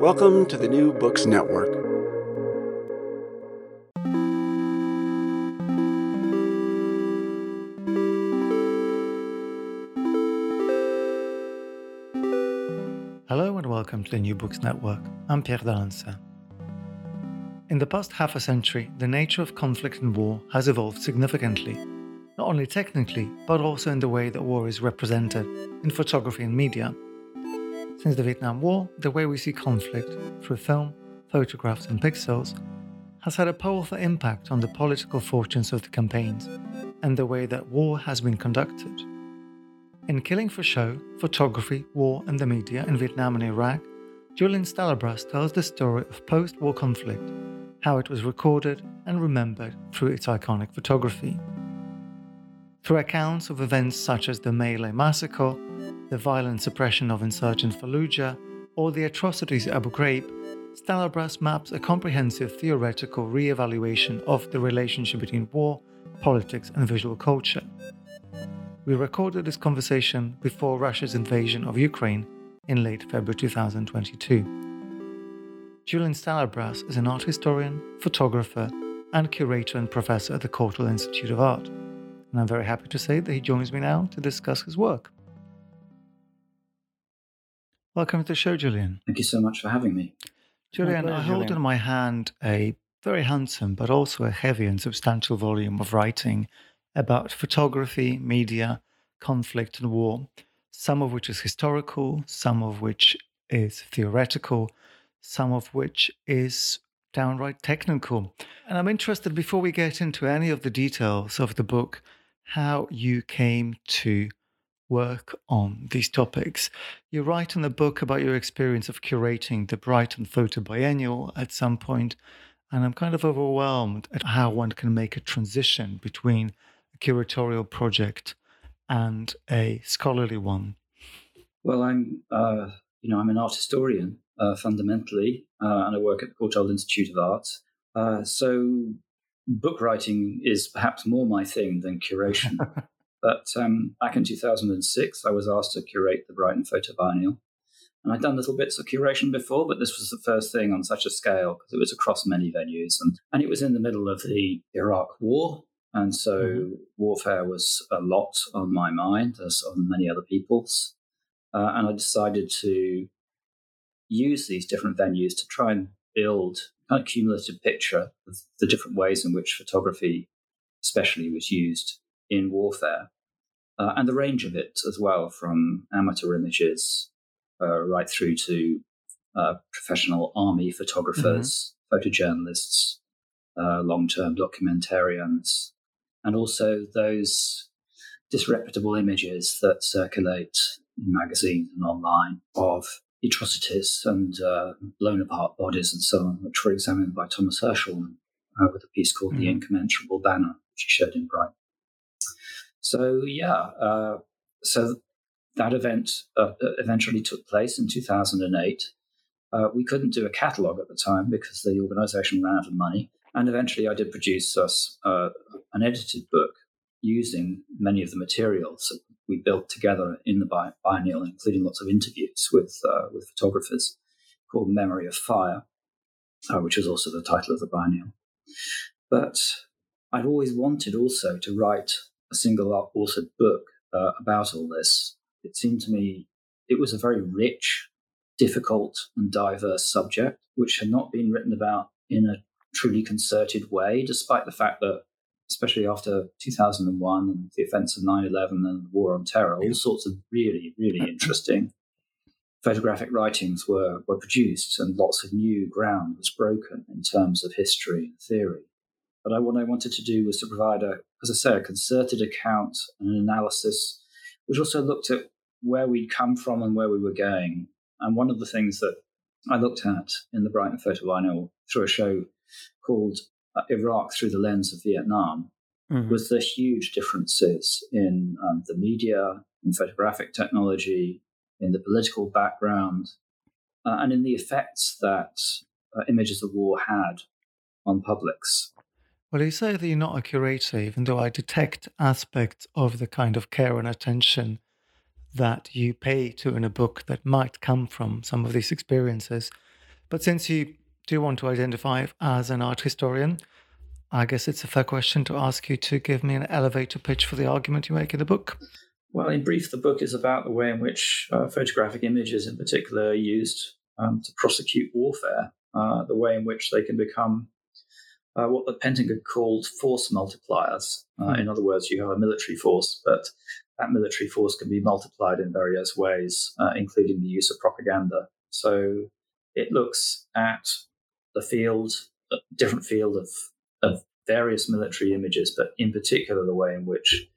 Welcome to the New Books Network. Hello and welcome to the New Books Network. I'm Pierre Delancey. In the past half a century, the nature of conflict and war has evolved significantly, not only technically, but also in the way that war is represented in photography and media. Since the Vietnam War, the way we see conflict through film, photographs, and pixels has had a powerful impact on the political fortunes of the campaigns and the way that war has been conducted. In Killing for Show, Photography, War and the Media in Vietnam and Iraq, Julian Stallabrass tells the story of post war conflict, how it was recorded and remembered through its iconic photography. Through accounts of events such as the Lai massacre, the violent suppression of insurgent Fallujah, or the atrocities at Abu Ghraib, Stallabrass maps a comprehensive theoretical re evaluation of the relationship between war, politics, and visual culture. We recorded this conversation before Russia's invasion of Ukraine in late February 2022. Julian Stallabrass is an art historian, photographer, and curator and professor at the Courtauld Institute of Art. And I'm very happy to say that he joins me now to discuss his work. Welcome to the show, Julian. Thank you so much for having me. Julian, I hold in my hand a very handsome but also a heavy and substantial volume of writing about photography, media, conflict, and war, some of which is historical, some of which is theoretical, some of which is downright technical. And I'm interested, before we get into any of the details of the book, how you came to work on these topics. You write in the book about your experience of curating the Brighton Photo Biennial at some point, and I'm kind of overwhelmed at how one can make a transition between a curatorial project and a scholarly one. Well, I'm, uh, you know, I'm an art historian uh, fundamentally, uh, and I work at the Courtauld Institute of Art. Uh, so, book writing is perhaps more my thing than curation. but um, back in 2006, I was asked to curate the Brighton Photo Biennial. And I'd done little bits of curation before, but this was the first thing on such a scale because it was across many venues. And, and it was in the middle of the Iraq War. And so mm-hmm. warfare was a lot on my mind, as on many other people's. Uh, and I decided to use these different venues to try and build a cumulative picture of the different ways in which photography, especially, was used in warfare, uh, and the range of it as well, from amateur images uh, right through to uh, professional army photographers, mm-hmm. photojournalists, uh, long term documentarians, and also those disreputable images that circulate in magazines and online of atrocities and uh, blown apart bodies and so on, which were examined by Thomas Hirschhorn uh, with a piece called mm-hmm. The Incommensurable Banner, which he showed in Bright. So, yeah, uh, so that event uh, eventually took place in 2008. Uh, we couldn't do a catalogue at the time because the organisation ran out of money. And eventually, I did produce us uh, an edited book using many of the materials that we built together in the biennial, including lots of interviews with uh, with photographers, called Memory of Fire, uh, which was also the title of the biennial. But I'd always wanted also to write a single authored book uh, about all this. It seemed to me it was a very rich, difficult, and diverse subject, which had not been written about in a truly concerted way, despite the fact that, especially after 2001 and the events of 9 11 and the war on terror, all sorts of really, really interesting photographic writings were, were produced and lots of new ground was broken in terms of history and theory. But I, what I wanted to do was to provide a, as I say, a concerted account and an analysis, which also looked at where we'd come from and where we were going. And one of the things that I looked at in the Brighton Photo Biennial through a show called uh, Iraq Through the Lens of Vietnam mm-hmm. was the huge differences in um, the media, in photographic technology, in the political background, uh, and in the effects that uh, images of war had on publics. Well, you say that you're not a curator, even though I detect aspects of the kind of care and attention that you pay to in a book that might come from some of these experiences. But since you do want to identify as an art historian, I guess it's a fair question to ask you to give me an elevator pitch for the argument you make in the book. Well, in brief, the book is about the way in which uh, photographic images, in particular, are used um, to prosecute warfare, uh, the way in which they can become uh, what the Pentagon called force multipliers. Mm. In other words, you have a military force, but that military force can be multiplied in various ways, uh, including the use of propaganda. So it looks at the field, a different field of, of various military images, but in particular the way in which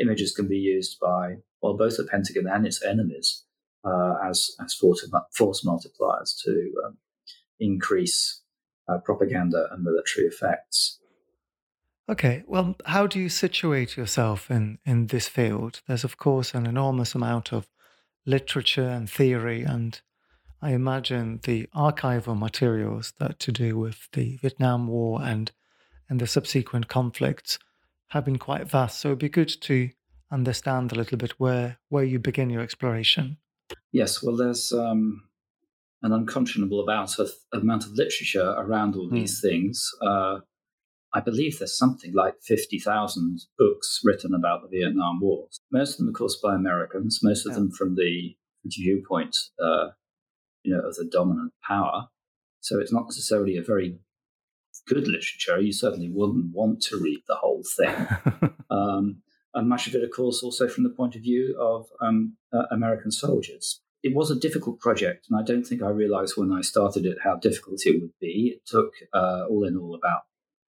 images can be used by well both the Pentagon and its enemies uh, as as force, force multipliers to um, increase uh, propaganda and military effects. Okay, well, how do you situate yourself in in this field? There's of course an enormous amount of literature and theory, and I imagine the archival materials that to do with the Vietnam War and and the subsequent conflicts have been quite vast. So it'd be good to understand a little bit where where you begin your exploration. Yes, well, there's um, an unconscionable amount of amount of literature around all these mm. things. Uh, I believe there's something like fifty thousand books written about the Vietnam War. Most of them, of course, by Americans. Most of yeah. them from the viewpoint, uh, you know, of the dominant power. So it's not necessarily a very good literature, you certainly wouldn't want to read the whole thing. um, and much of it, of course, also from the point of view of um, uh, American soldiers. It was a difficult project, and I don't think I realized when I started it how difficult it would be. It took, uh, all in all, about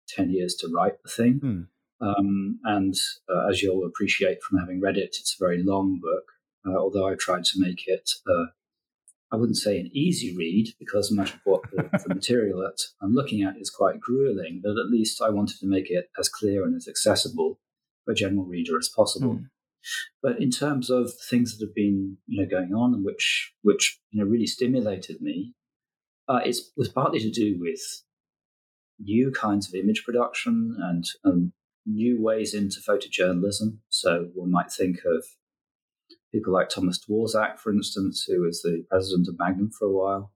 10 years to write the thing. Hmm. Um, and uh, as you'll appreciate from having read it, it's a very long book, uh, although I tried to make it uh, I wouldn't say an easy read because much of what the, the, material that I'm looking at is quite grueling, but at least I wanted to make it as clear and as accessible for a general reader as possible. Mm. But in terms of things that have been you know going on and which which you know really stimulated me, uh, it was partly to do with new kinds of image production and um, new ways into photojournalism. So one might think of people like Thomas Dworzak, for instance, who was the president of Magnum for a while,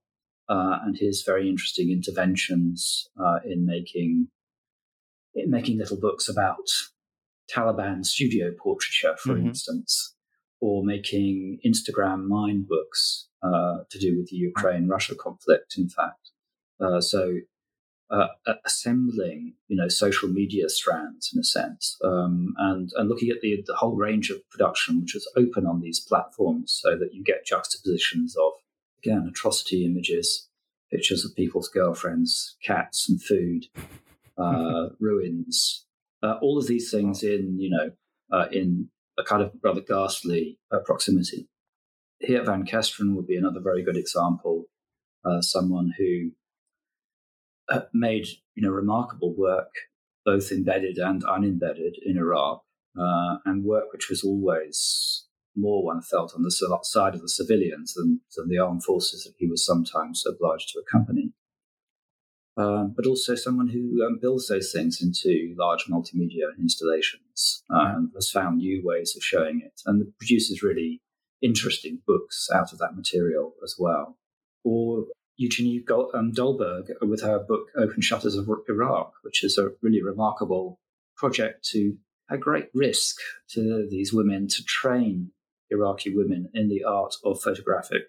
uh, and his very interesting interventions uh, in making in making little books about Taliban studio portraiture, for mm-hmm. instance, or making Instagram mind books uh, to do with the Ukraine-Russia conflict. In fact, uh, so uh, assembling, you know, social media strands in a sense, um, and and looking at the the whole range of production which is open on these platforms, so that you get juxtapositions of again atrocity images, pictures of people's girlfriends, cats, and food, uh, ruins, uh, all of these things in you know uh, in a kind of rather ghastly uh, proximity. Geert, Van Kesteren would be another very good example. Uh, someone who uh, made you know remarkable work, both embedded and unembedded in Iraq, uh, and work which was always more one felt on the side of the civilians than, than the armed forces that he was sometimes obliged to accompany. Um, but also someone who um, builds those things into large multimedia installations uh, and has found new ways of showing it and produces really interesting books out of that material as well. Or Eugenie um, Dolberg with her book Open Shutters of Iraq, which is a really remarkable project to a great risk to these women to train Iraqi women in the art of photographic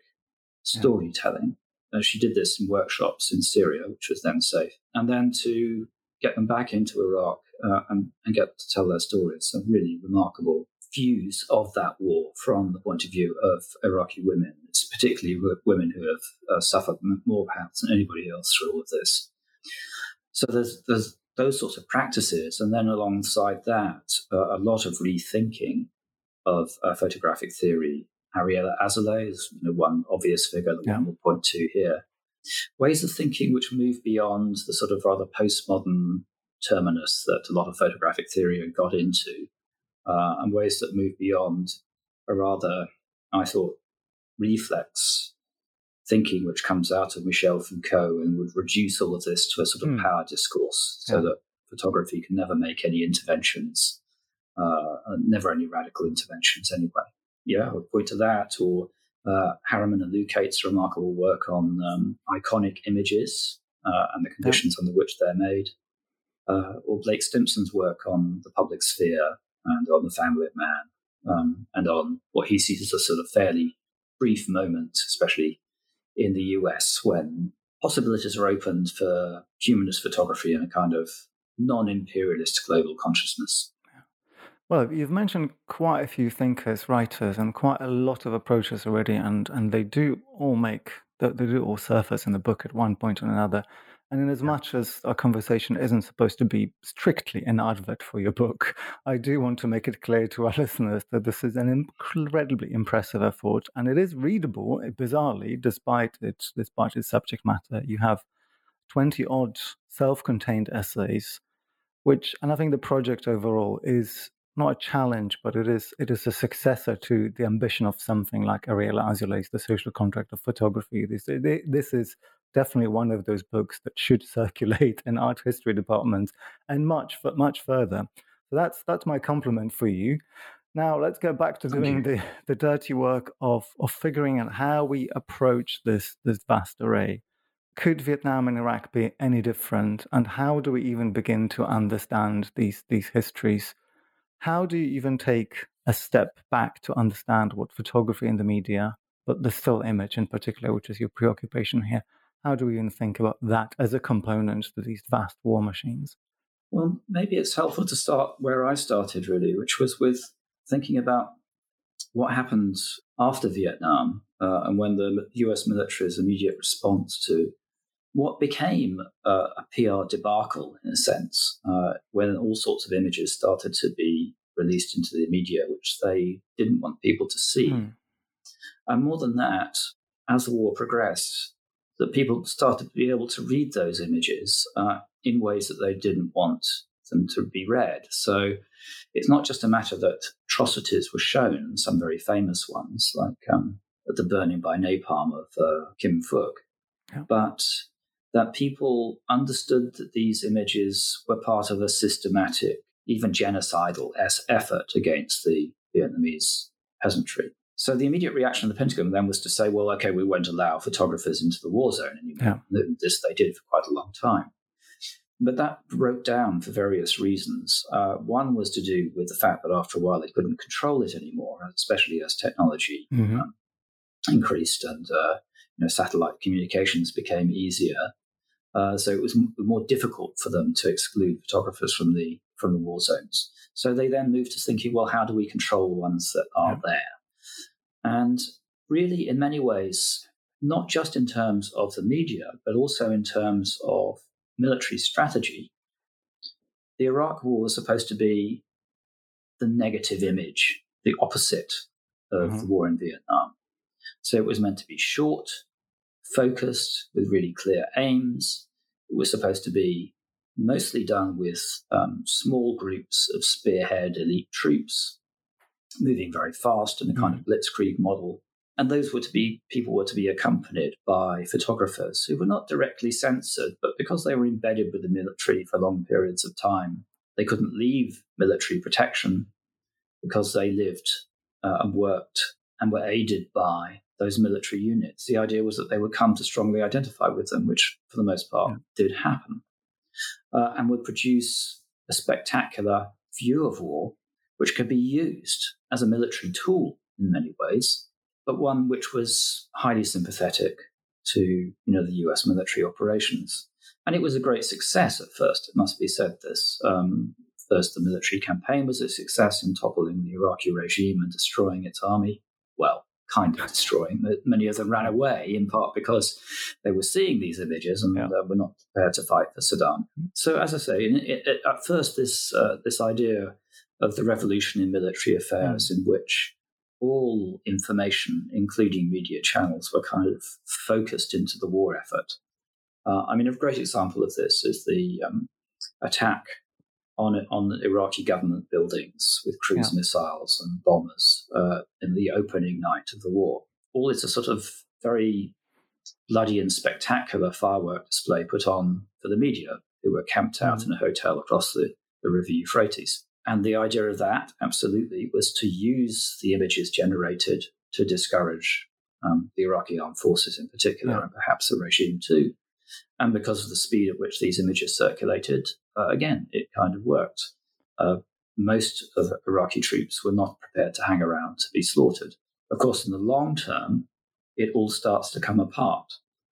storytelling. She did this in workshops in Syria, which was then safe, and then to get them back into Iraq uh, and, and, get to tell their stories. Some really remarkable views of that war from the point of view of Iraqi women, it's particularly women who have uh, suffered more perhaps than anybody else through all of this. So there's, there's those sorts of practices, and then alongside that, uh, a lot of rethinking of uh, photographic theory. Ariella Azoulay is you know, one obvious figure that yeah. one will point to here. Ways of thinking which move beyond the sort of rather postmodern terminus that a lot of photographic theory got into, uh, and ways that move beyond a rather, I thought, reflex thinking which comes out of Michel Foucault and would reduce all of this to a sort of mm. power discourse so yeah. that photography can never make any interventions, uh, never any radical interventions anyway. Yeah, I would point to that, or uh, Hariman and Lucaites' remarkable work on um, iconic images uh, and the conditions yeah. under which they're made, uh, or Blake Stimson's work on the public sphere and on the family of man, um, and on what he sees as a sort of fairly brief moment, especially in the US, when possibilities are opened for humanist photography in a kind of non imperialist global consciousness. Well, you've mentioned quite a few thinkers, writers, and quite a lot of approaches already, and, and they do all make, they do all surface in the book at one point or another. And in as much as our conversation isn't supposed to be strictly an advert for your book, I do want to make it clear to our listeners that this is an incredibly impressive effort, and it is readable. Eh, bizarrely, despite its despite its subject matter, you have twenty odd self-contained essays, which, and I think the project overall is not a challenge, but it is it is a successor to the ambition of something like Ariella Azoulay's The Social Contract of Photography. This this is definitely one of those books that should circulate in art history departments and much much further. So that's that's my compliment for you. Now let's go back to doing the, the dirty work of of figuring out how we approach this this vast array. Could Vietnam and Iraq be any different? And how do we even begin to understand these these histories? How do you even take a step back to understand what photography in the media, but the still image in particular, which is your preoccupation here, how do we even think about that as a component to these vast war machines? Well, maybe it's helpful to start where I started, really, which was with thinking about what happened after Vietnam uh, and when the US military's immediate response to what became a, a PR debacle, in a sense, uh, when all sorts of images started to be released into the media, which they didn't want people to see. Mm. And more than that, as the war progressed, that people started to be able to read those images uh, in ways that they didn't want them to be read. So it's not just a matter that atrocities were shown, some very famous ones, like um, the burning by napalm of uh, Kim Phuc, yeah. but that people understood that these images were part of a systematic, even genocidal effort against the Vietnamese peasantry. So the immediate reaction of the Pentagon then was to say, well, okay, we won't allow photographers into the war zone anymore. Yeah. This they did for quite a long time. But that broke down for various reasons. Uh, one was to do with the fact that after a while they couldn't control it anymore, especially as technology mm-hmm. um, increased and uh, you know, satellite communications became easier. Uh, so it was m- more difficult for them to exclude photographers from the from the war zones. So they then moved to thinking, well, how do we control the ones that are yeah. there? And really, in many ways, not just in terms of the media, but also in terms of military strategy, the Iraq War was supposed to be the negative image, the opposite of mm-hmm. the war in Vietnam. So it was meant to be short, focused, with really clear aims. It was supposed to be mostly done with um, small groups of spearhead elite troops moving very fast in a kind mm-hmm. of blitzkrieg model. And those were to be people were to be accompanied by photographers who were not directly censored, but because they were embedded with the military for long periods of time, they couldn't leave military protection because they lived uh, and worked and were aided by those military units. The idea was that they would come to strongly identify with them, which for the most part yeah. did happen, uh, and would produce a spectacular view of war, which could be used as a military tool in many ways, but one which was highly sympathetic to you know the U.S. military operations. And it was a great success at first. It must be said. This um, first, the military campaign was a success in toppling the Iraqi regime and destroying its army. Well, kind of destroying. Many of them ran away in part because they were seeing these images and yeah. uh, were not prepared to fight for Saddam. So, as I say, it, it, at first, this uh, this idea of the revolution in military affairs, mm. in which all information, including media channels, were kind of focused into the war effort. Uh, I mean, a great example of this is the um, attack on on Iraqi government buildings with cruise yeah. missiles and bombers uh, in the opening night of the war. All is a sort of very bloody and spectacular firework display put on for the media, who were camped out mm. in a hotel across the, the River Euphrates. And the idea of that, absolutely, was to use the images generated to discourage um, the Iraqi armed forces in particular, yeah. and perhaps the regime too. And because of the speed at which these images circulated, uh, again, it kind of worked. Uh, most of Iraqi troops were not prepared to hang around to be slaughtered. Of course, in the long term, it all starts to come apart,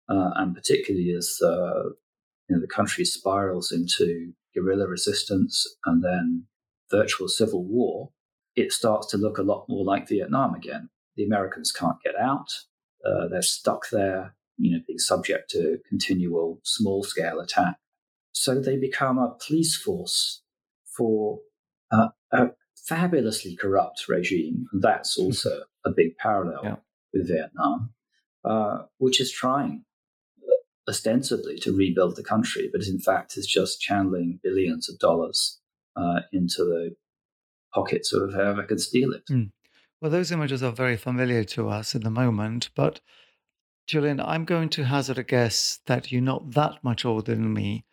uh, and particularly as uh, you know, the country spirals into guerrilla resistance and then virtual civil war, it starts to look a lot more like Vietnam again. The Americans can't get out; uh, they're stuck there, you know, being subject to continual small-scale attack so they become a police force for uh, a fabulously corrupt regime. And that's hmm. also a big parallel yeah. with Vietnam, uh, which is trying ostensibly to rebuild the country, but in fact is just channeling billions of dollars uh, into the pockets of whoever can steal it. Mm. Well, those images are very familiar to us at the moment, but Julian, I'm going to hazard a guess that you're not that much older than me.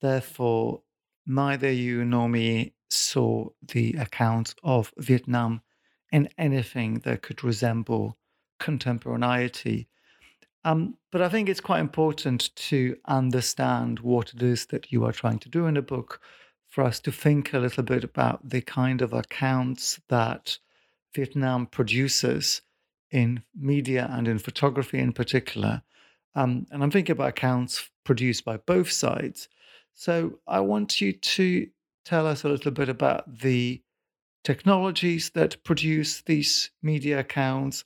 Therefore, neither you nor me saw the accounts of Vietnam in anything that could resemble contemporaneity. Um, but I think it's quite important to understand what it is that you are trying to do in the book for us to think a little bit about the kind of accounts that Vietnam produces in media and in photography in particular. Um, and I'm thinking about accounts produced by both sides. So I want you to tell us a little bit about the technologies that produce these media accounts,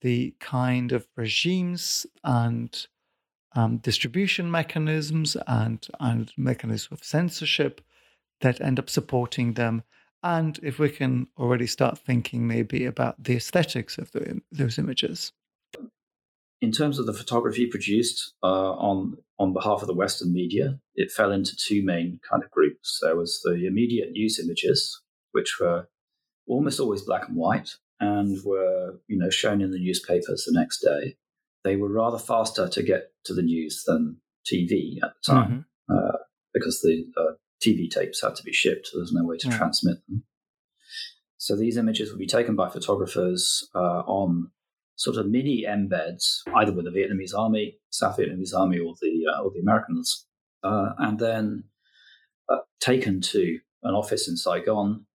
the kind of regimes and um, distribution mechanisms and, and mechanisms of censorship that end up supporting them. And if we can already start thinking maybe about the aesthetics of the, those images in terms of the photography produced uh, on on behalf of the Western media, it fell into two main kind of groups. There was the immediate news images, which were almost always black and white and were you know shown in the newspapers the next day. They were rather faster to get to the news than TV at the time mm-hmm. uh, because the uh, TV tapes had to be shipped. So there's no way to transmit them. So these images would be taken by photographers uh, on sort of mini embeds, either with the Vietnamese army, South Vietnamese army, or the uh, or the Americans, uh, and then uh, taken to an office in Saigon,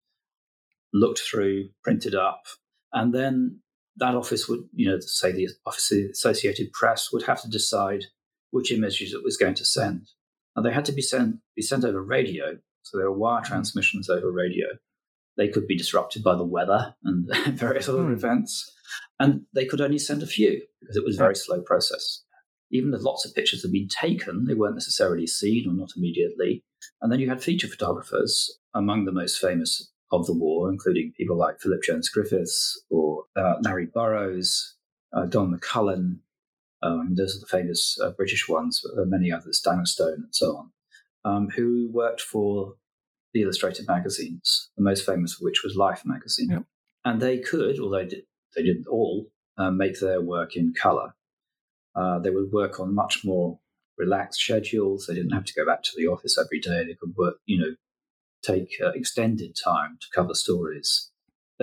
looked through, printed up, and then that office would, you know, say the Office of the Associated Press would have to decide which images it was going to send. And they had to be sent be sent over radio, so there were wire transmissions over radio. They could be disrupted by the weather and various other mm. events. And they could only send a few because it was a very slow process. Even if lots of pictures had been taken, they weren't necessarily seen or not immediately. And then you had feature photographers, among the most famous of the war, including people like Philip Jones Griffiths or uh, Larry Burrows, uh, Don McCullin. Um, those are the famous uh, British ones, but many others, Daniel Stone and so on, um, who worked for the illustrated magazines, the most famous of which was Life magazine. Yep. And they could, although they didn't all, uh, make their work in color. Uh, they would work on much more relaxed schedules. They didn't have to go back to the office every day. They could work, you know, take uh, extended time to cover stories.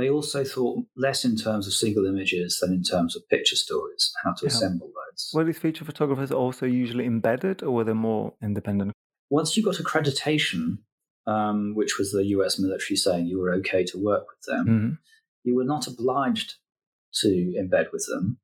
They also thought less in terms of single images than in terms of picture stories, how to yeah. assemble those. Were these feature photographers also usually embedded or were they more independent? Once you got accreditation, um, which was the US military saying you were okay to work with them, mm-hmm. you were not obliged to embed with them.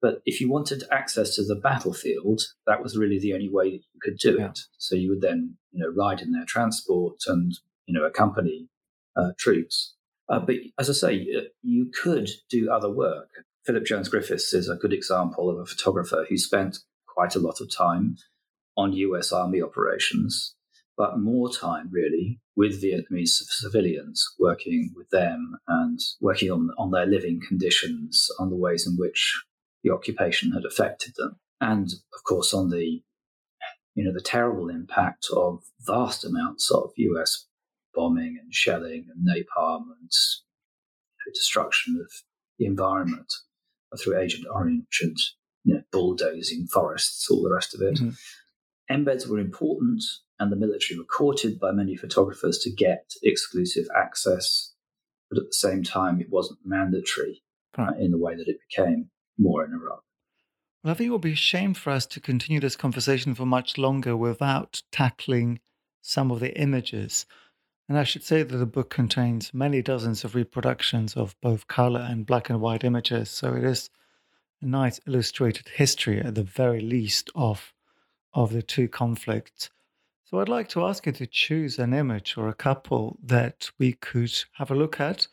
But if you wanted access to the battlefield, that was really the only way that you could do yeah. it. So you would then, you know, ride in their transport and, you know, accompany uh, troops. Uh, but as I say, uh, you could do other work. Philip Jones Griffiths is a good example of a photographer who spent quite a lot of time on US Army operations, but more time really with Vietnamese civilians, working with them and working on, on their living conditions, on the ways in which the occupation had affected them. And of course, on the you know the terrible impact of vast amounts of U.S. bombing and shelling and napalm and you know, destruction of the environment through Agent Orange and you know, bulldozing forests, all the rest of it. Mm-hmm. Embeds were important, and the military were courted by many photographers to get exclusive access, but at the same time, it wasn't mandatory right. uh, in the way that it became more in Iraq. Well, I think it would be a shame for us to continue this conversation for much longer without tackling some of the images. And I should say that the book contains many dozens of reproductions of both color and black and white images. So it is a nice illustrated history, at the very least, of, of the two conflicts. So I'd like to ask you to choose an image or a couple that we could have a look at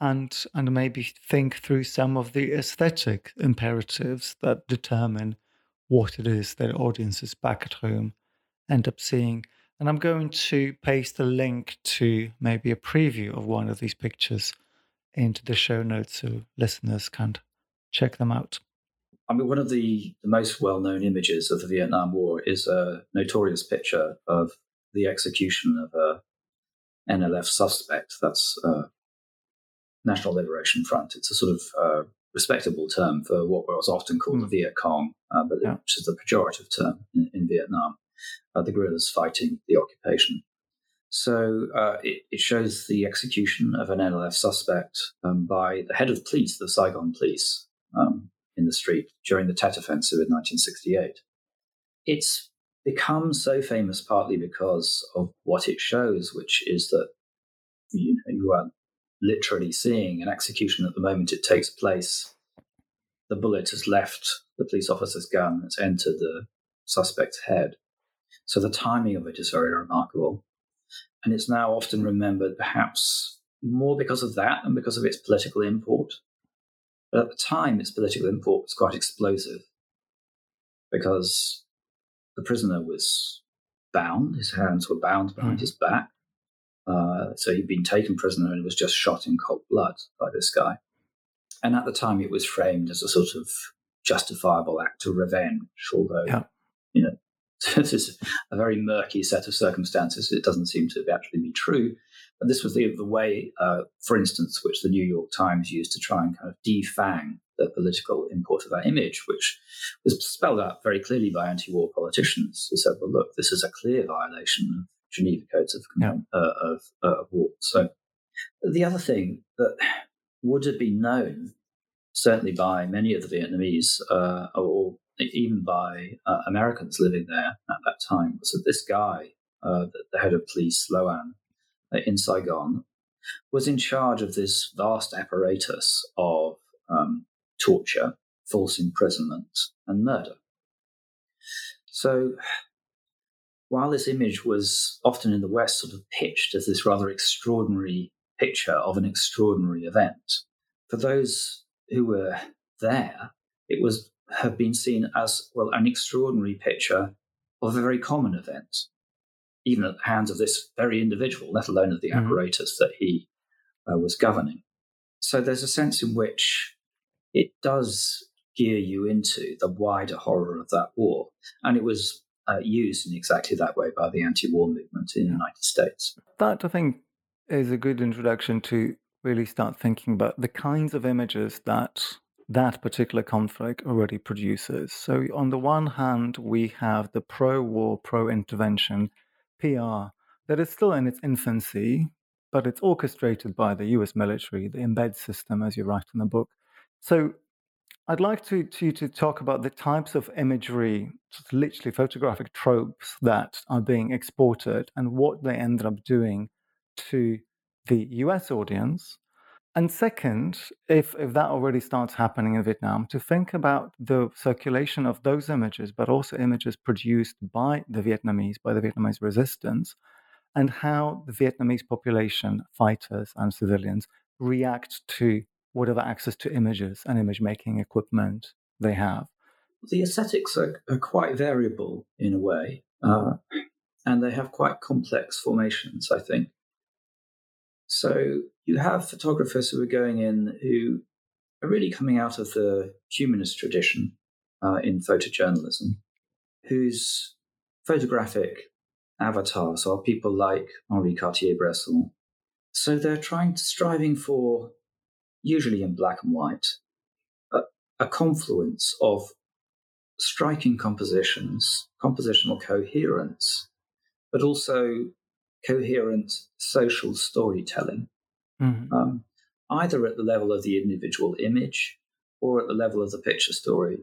and and maybe think through some of the aesthetic imperatives that determine what it is that audiences back at home end up seeing. And I'm going to paste a link to maybe a preview of one of these pictures into the show notes so listeners can check them out. I mean, one of the, the most well known images of the Vietnam War is a notorious picture of the execution of a NLF suspect. That's uh, National Liberation Front. It's a sort of uh, respectable term for what was often called mm. the. Viet Cong, uh, but yeah. which is the pejorative term in, in Vietnam. Uh, the guerrillas fighting the occupation. So uh, it, it, shows the execution of an NLF suspect um, by the head of police, the Saigon police, um, in the street during the Tet Offensive in 1968. It's become so famous partly because of what it shows, which is that you, know, you are literally seeing an execution at the moment it takes place. The bullet has left the police officer's gun, it's entered the suspect's head. So the timing of it is very remarkable. And it's now often remembered perhaps more because of that and because of its political import. But at the time, its political import was quite explosive because the prisoner was bound, his hands were bound behind mm. his back. Uh, so he'd been taken prisoner and was just shot in cold blood by this guy. And at the time, it was framed as a sort of justifiable act of revenge, although, yeah. you know, this is a very murky set of circumstances. It doesn't seem to actually be true. But this was the, the way, uh, for instance, which the New York Times used to try and kind of defang the political import of that image, which was spelled out very clearly by anti war politicians who said, well, look, this is a clear violation of Geneva Codes of, yeah. uh, of, uh, of war. So the other thing that would have been known, certainly by many of the Vietnamese, uh, or even by uh, Americans living there at that time, was that this guy, uh, the, head of police, Loan, uh, in Saigon, was in charge of this vast apparatus of um, torture, false imprisonment, and murder. So while this image was often in the West sort of pitched as this rather extraordinary picture of an extraordinary event, for those who were there, it was have been seen as well an extraordinary picture of a very common event, even at the hands of this very individual, let alone of the mm-hmm. apparatus that he uh, was governing. So there's a sense in which it does gear you into the wider horror of that war, and it was uh, used in exactly that way by the anti-war movement in the United States. That I think is a good introduction to really start thinking about the kinds of images that that particular conflict already produces. So, on the one hand, we have the pro war, pro intervention PR that is still in its infancy, but it's orchestrated by the US military, the embed system, as you write in the book. So, I'd like to, to, to talk about the types of imagery, literally photographic tropes that are being exported and what they ended up doing to the US audience and second, if, if that already starts happening in Vietnam, to think about the circulation of those images, but also images produced by the Vietnamese, by the Vietnamese resistance, and how the Vietnamese population, fighters and civilians, react to whatever access to images and image making equipment they have. The aesthetics are, are quite variable in a way, uh, and they have quite complex formations, I think. So you have photographers who are going in who are really coming out of the humanist tradition uh, in photojournalism, whose photographic avatars are people like Henri Cartier-Bresson. So they're trying to striving for, usually in black and white, a, a confluence of striking compositions, compositional coherence, but also coherent social storytelling, mm-hmm. um, either at the level of the individual image or at the level of the picture story.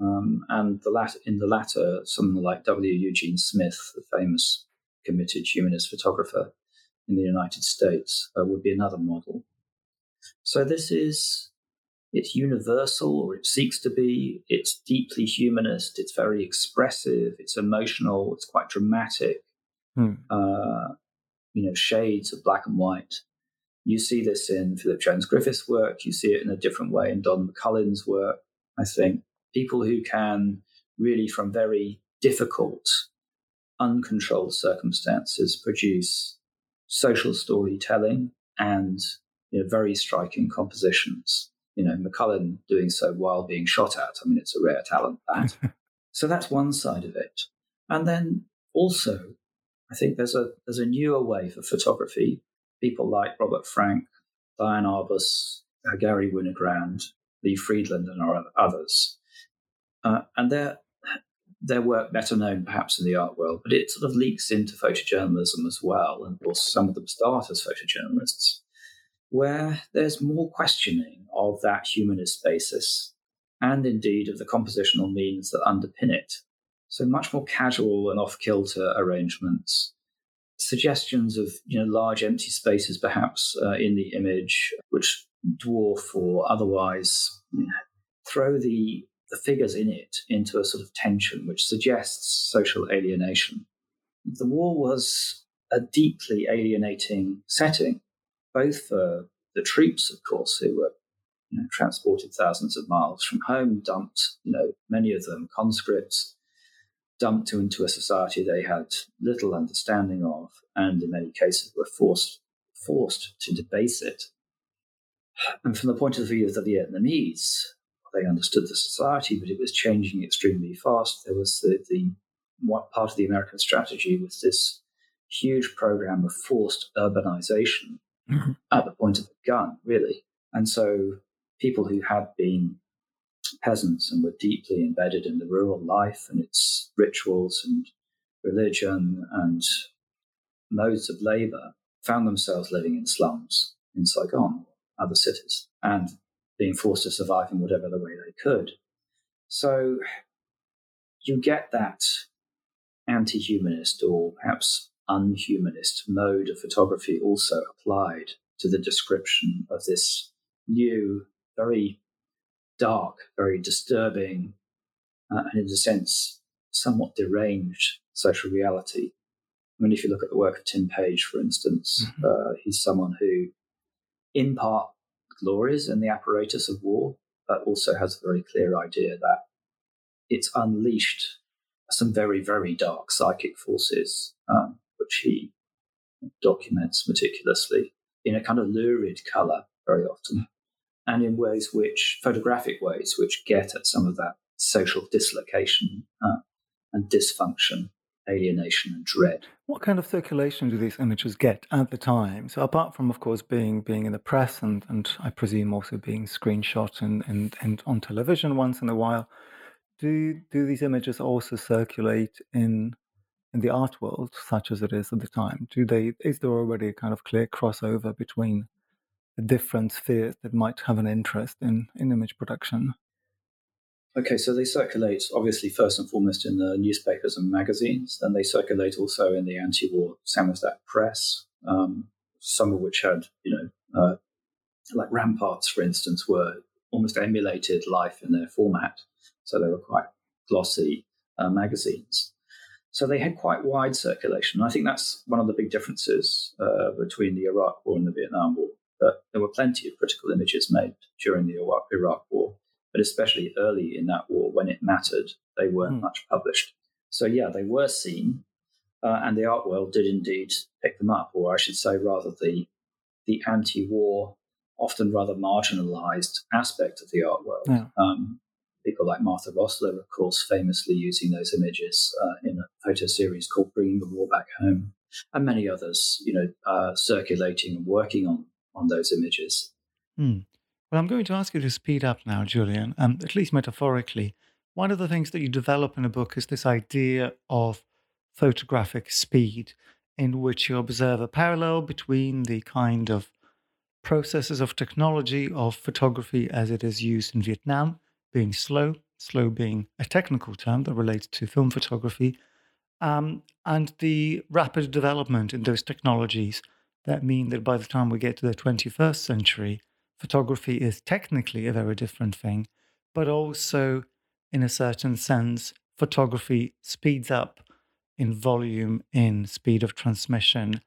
Um, and the latter, in the latter, someone like W. Eugene Smith, the famous committed humanist photographer in the United States, uh, would be another model. So this is it's universal, or it seeks to be. It's deeply humanist. It's very expressive. It's emotional. It's quite dramatic. Hmm. Uh, you know, shades of black and white. You see this in Philip Jones Griffiths' work. You see it in a different way in Don McCullin's work. I think people who can really, from very difficult, uncontrolled circumstances, produce social storytelling and you know, very striking compositions. You know, McCullin doing so while being shot at. I mean, it's a rare talent that. so that's one side of it. And then also I think there's a there's a newer wave of photography. People like Robert Frank, Diane Arbus, uh, Garry Winogrand, Lee Friedlander, and others. Uh, and their their work better known perhaps in the art world, but it sort of leaks into photojournalism as well. And of course, some of them start as photojournalists, where there's more questioning of that humanist basis and indeed of the compositional means that underpin it. So much more casual and off kilter arrangements. Suggestions of you know large empty spaces perhaps uh, in the image, which dwarf or otherwise you know, throw the the figures in it into a sort of tension, which suggests social alienation. The war was a deeply alienating setting, both for the troops, of course, who were you know, transported thousands of miles from home, dumped, you know, many of them conscripts, dumped into a society they had little understanding of, and in many cases were forced forced to debase it. And from the point of view of the Vietnamese, they understood the society, but it was changing extremely fast. There was the, the what part of the American strategy was this huge program of forced urbanization mm-hmm. at the point of the gun, really. And so people who had been peasants and were deeply embedded in the rural life and its rituals and religion and modes of labor, found themselves living in slums in Saigon, other cities, and being forced to survive in whatever the way they could. So you get that anti humanist or perhaps unhumanist mode of photography also applied to the description of this new, very dark, very disturbing, uh, and in a sense, somewhat deranged social reality. I mean, if you look at the work of Tim Page, for instance, mm-hmm. uh, he's someone who, in part, glories in the apparatus of war, but also has a very clear idea that it's unleashed some very, very dark psychic forces, um, which he documents meticulously in a kind of lurid color very often and in ways which, photographic ways, which get at some of that social dislocation uh, and dysfunction alienation and dread. What kind of circulation do these images get at the time? So apart from, of course, being being in the press and, and I presume also being screenshot and, and, and on television once in a while, do do these images also circulate in in the art world, such as it is at the time? Do they is there already a kind of clear crossover between the different spheres that might have an interest in, in image production? Okay, so they circulate obviously first and foremost in the newspapers and magazines. Then they circulate also in the anti-war Samizdat press, um, some of which had, you know, uh, like ramparts, for instance, were almost emulated life in their format. So they were quite glossy uh, magazines. So they had quite wide circulation. And I think that's one of the big differences uh, between the Iraq War and the Vietnam War. That there were plenty of critical images made during the Iraq War but especially early in that war when it mattered, they weren't mm. much published. So, yeah, they were seen, uh, and the art world did indeed pick them up, or I should say, rather, the, the anti war, often rather marginalized aspect of the art world. Yeah. Um, people like Martha Rosler, of course, famously using those images uh, in a photo series called Bringing the War Back Home, and many others, you know, uh, circulating and working on, on those images. Mm. Well, I'm going to ask you to speed up now, Julian, um, at least metaphorically. One of the things that you develop in a book is this idea of photographic speed, in which you observe a parallel between the kind of processes of technology of photography as it is used in Vietnam, being slow, slow being a technical term that relates to film photography, um, and the rapid development in those technologies that mean that by the time we get to the 21st century, photography is technically a very different thing, but also, in a certain sense, photography speeds up in volume, in speed of transmission,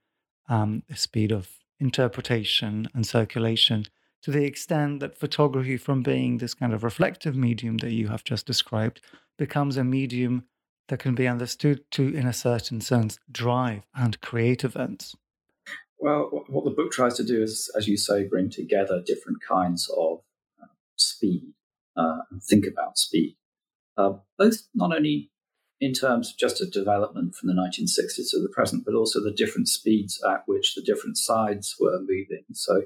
um, speed of interpretation and circulation, to the extent that photography, from being this kind of reflective medium that you have just described, becomes a medium that can be understood to, in a certain sense, drive and create events. Well, what the book tries to do is, as you say, bring together different kinds of uh, speed uh, and think about speed, uh, both not only in terms of just a development from the 1960s to the present, but also the different speeds at which the different sides were moving. So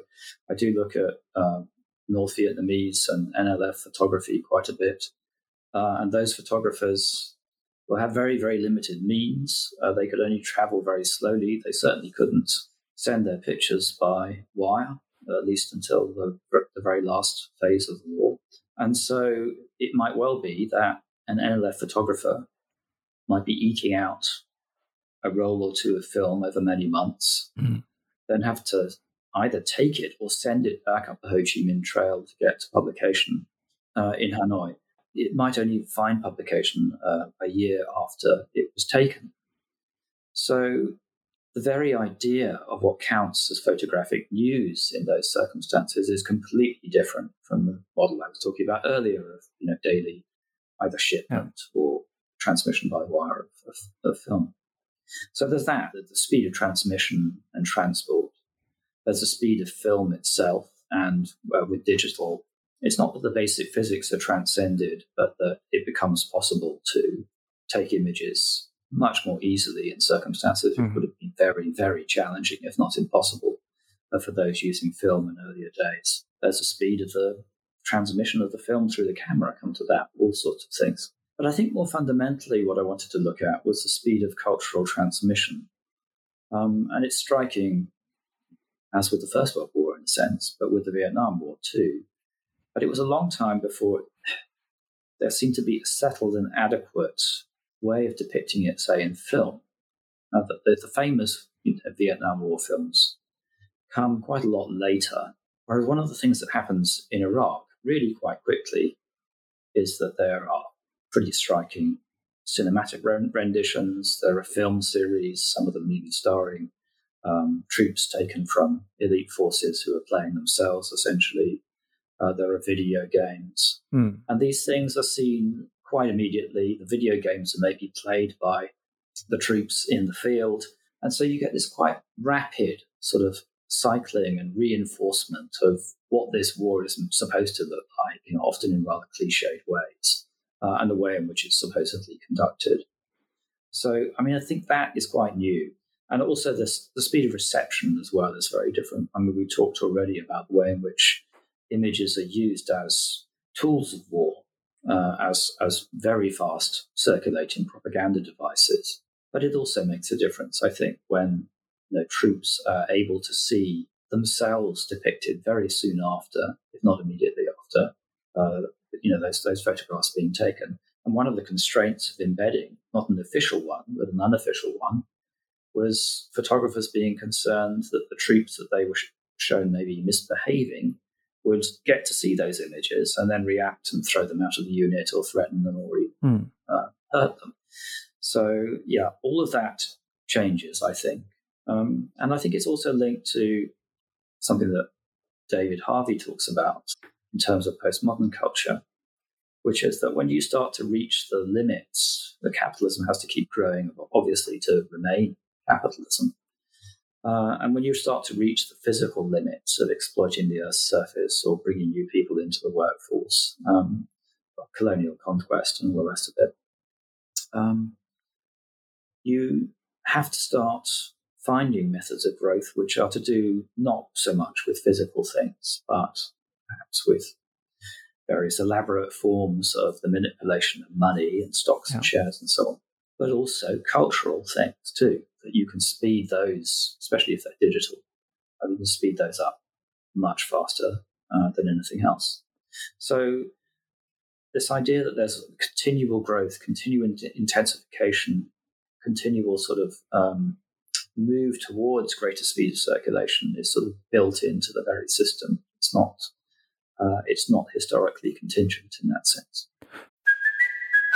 I do look at uh, North Vietnamese and NLF photography quite a bit. Uh, and those photographers will have very, very limited means. Uh, they could only travel very slowly. They certainly couldn't send their pictures by wire, at least until the, the very last phase of the war. And so it might well be that an NLF photographer might be eking out a roll or two of film over many months, mm. then have to either take it or send it back up the Ho Chi Minh Trail to get to publication uh, in Hanoi. It might only find publication uh, a year after it was taken. So the very idea of what counts as photographic news in those circumstances is completely different from the model I was talking about earlier of you know daily either shipment yeah. or transmission by wire of, of, of, film. So there's that, the speed of transmission and transport. There's the speed of film itself, and uh, with digital, it's not that the basic physics are transcended, but that it becomes possible to take images much more easily in circumstances mm-hmm. it would have been very, very challenging, if not impossible, uh, for those using film in earlier days. There's the speed of the transmission of the film through the camera, come to that, all sorts of things. But I think more fundamentally, what I wanted to look at was the speed of cultural transmission. Um, and it's striking, as with the First World War in a sense, but with the Vietnam War too. But it was a long time before there seemed to be a settled and adequate way of depicting it, say, in film. Now, the, the, the famous Vietnam War films come quite a lot later. Whereas one of the things that happens in Iraq really quite quickly is that there are pretty striking cinematic renditions. There are film series, some of them even starring um, troops taken from elite forces who are playing themselves, essentially. Uh, there are video games. Mm. And these things are seen quite immediately. The video games are maybe played by the troops in the field. And so you get this quite rapid sort of cycling and reinforcement of what this war is supposed to look like, you know, often in rather cliched ways, uh, and the way in which it's supposedly conducted. So, I mean, I think that is quite new. And also the, the speed of reception as well is very different. I mean, we talked already about the way in which images are used as tools of war, uh, as, as very fast circulating propaganda devices. But it also makes a difference, I think, when you know, troops are able to see themselves depicted very soon after, if not immediately after, uh, you know, those, those photographs being taken. And one of the constraints of embedding, not an official one, but an unofficial one, was photographers being concerned that the troops that they were shown maybe misbehaving would get to see those images and then react and throw them out of the unit or threaten them or even mm. uh, hurt them. So, yeah, all of that changes, I think. Um, and I think it's also linked to something that David Harvey talks about in terms of postmodern culture, which is that when you start to reach the limits that capitalism has to keep growing, obviously to remain capitalism, uh, and when you start to reach the physical limits of exploiting the Earth's surface or bringing new people into the workforce, um, colonial conquest and all the rest of it, um, you have to start finding methods of growth which are to do not so much with physical things, but perhaps with various elaborate forms of the manipulation of money and stocks yeah. and shares and so on, but also cultural things too, that you can speed those, especially if they're digital, and you can speed those up much faster uh, than anything else. So this idea that there's continual growth, continual intensification, continual sort of um, move towards greater speed of circulation is sort of built into the very system. It's not uh, it's not historically contingent in that sense.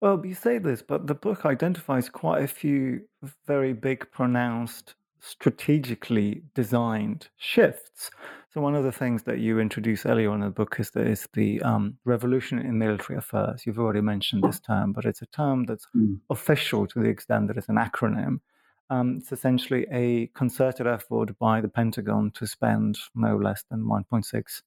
Well, you say this, but the book identifies quite a few very big, pronounced, strategically designed shifts. So one of the things that you introduce earlier in the book is the, the um, revolution in military affairs. You've already mentioned this term, but it's a term that's mm. official to the extent that it's an acronym. Um, it's essentially a concerted effort by the Pentagon to spend no less than 1.6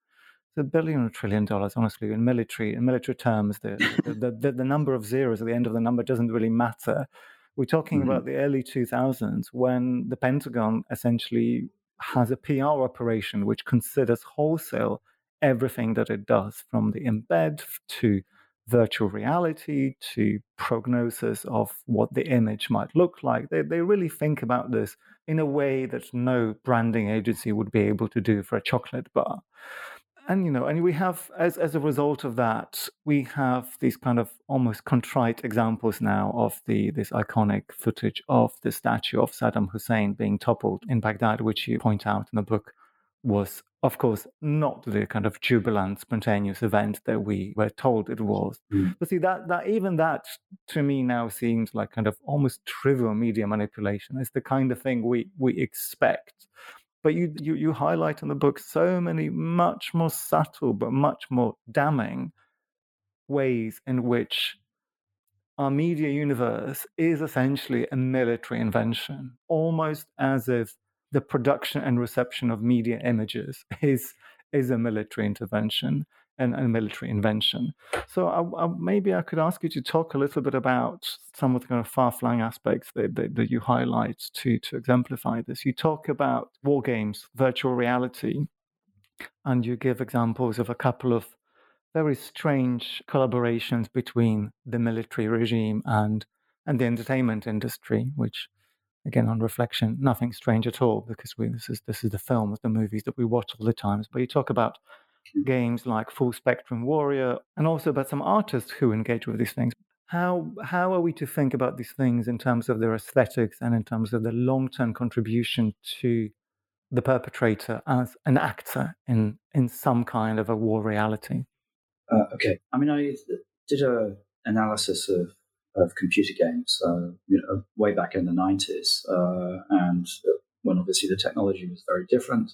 a billion or trillion dollars, honestly, in military in military terms, the, the, the, the, number of zeros at the end of the number doesn't really matter. We're talking mm-hmm. about the early 2000s when the Pentagon essentially has a PR operation which considers wholesale everything that it does, from the embed to virtual reality to prognosis of what the image might look like. They, they really think about this in a way that no branding agency would be able to do for a chocolate bar and you know and we have as as a result of that we have these kind of almost contrite examples now of the this iconic footage of the statue of Saddam Hussein being toppled in Baghdad which you point out in the book was of course not the kind of jubilant spontaneous event that we were told it was. Mm. but see that that even that to me now seems like kind of almost trivial media manipulation. It's the kind of thing we we expect but you, you, you highlight in the book so many much more subtle but much more damning ways in which our media universe is essentially a military invention, almost as if the production and reception of media images is, is a military intervention and a military invention. So I, I, maybe I could ask you to talk a little bit about some of the kind of far-flung aspects that, that, that, you highlight to, to exemplify this. You talk about war games, virtual reality, and you give examples of a couple of very strange collaborations between the military regime and and the entertainment industry, which again on reflection, nothing strange at all because we, this is this is the films, the movies that we watch all the times. But you talk about games like Full Spectrum Warrior, and also about some artists who engage with these things. How how are we to think about these things in terms of their aesthetics and in terms of the long term contribution to the perpetrator as an actor in in some kind of a war reality? Uh, okay, I mean, I did a analysis of of computer games, uh, you know, way back in the 90s. Uh, and when obviously the technology was very different.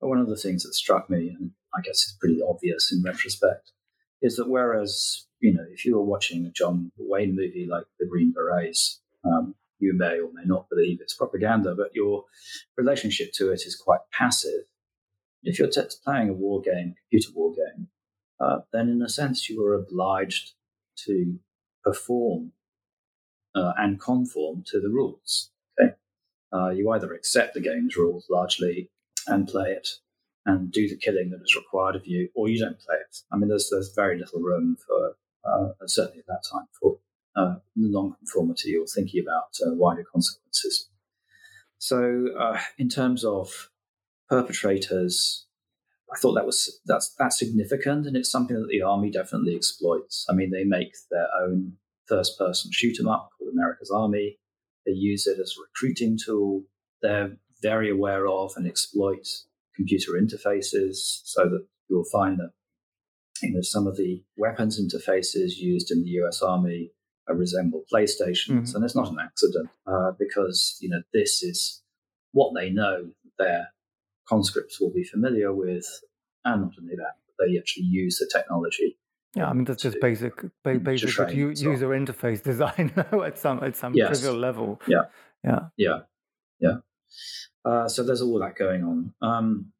But one of the things that struck me, and I guess it's pretty obvious in retrospect, is that whereas, you know, if you were watching a John Wayne movie like The Green Berets, um, you may or may not believe it's propaganda, but your relationship to it is quite passive. If you're t- playing a war game, computer war game, uh, then in a sense you are obliged to perform uh, and conform to the rules. Okay, uh, you either accept the game's rules largely and play it and do the killing that is required of you, or you don't play it. I mean, there's there's very little room for uh, certainly at that time for uh, non-conformity or thinking about uh, wider consequences. So, uh, in terms of perpetrators, I thought that was that's that's significant, and it's something that the army definitely exploits. I mean, they make their own first-person shoot 'em up called America's Army. They use it as a recruiting tool. They're very aware of and exploit computer interfaces, so that you'll find that you know some of the weapons interfaces used in the U.S. Army resemble PlayStations, mm-hmm. and it's not an accident uh, because you know this is what they know their conscripts will be familiar with, and not only that, but they actually use the technology. Yeah, I mean that's to, just basic, ba- basic train, user interface design at some at some yes. trivial level. Yeah, yeah, yeah, yeah. Uh, so there's all that going on. Um,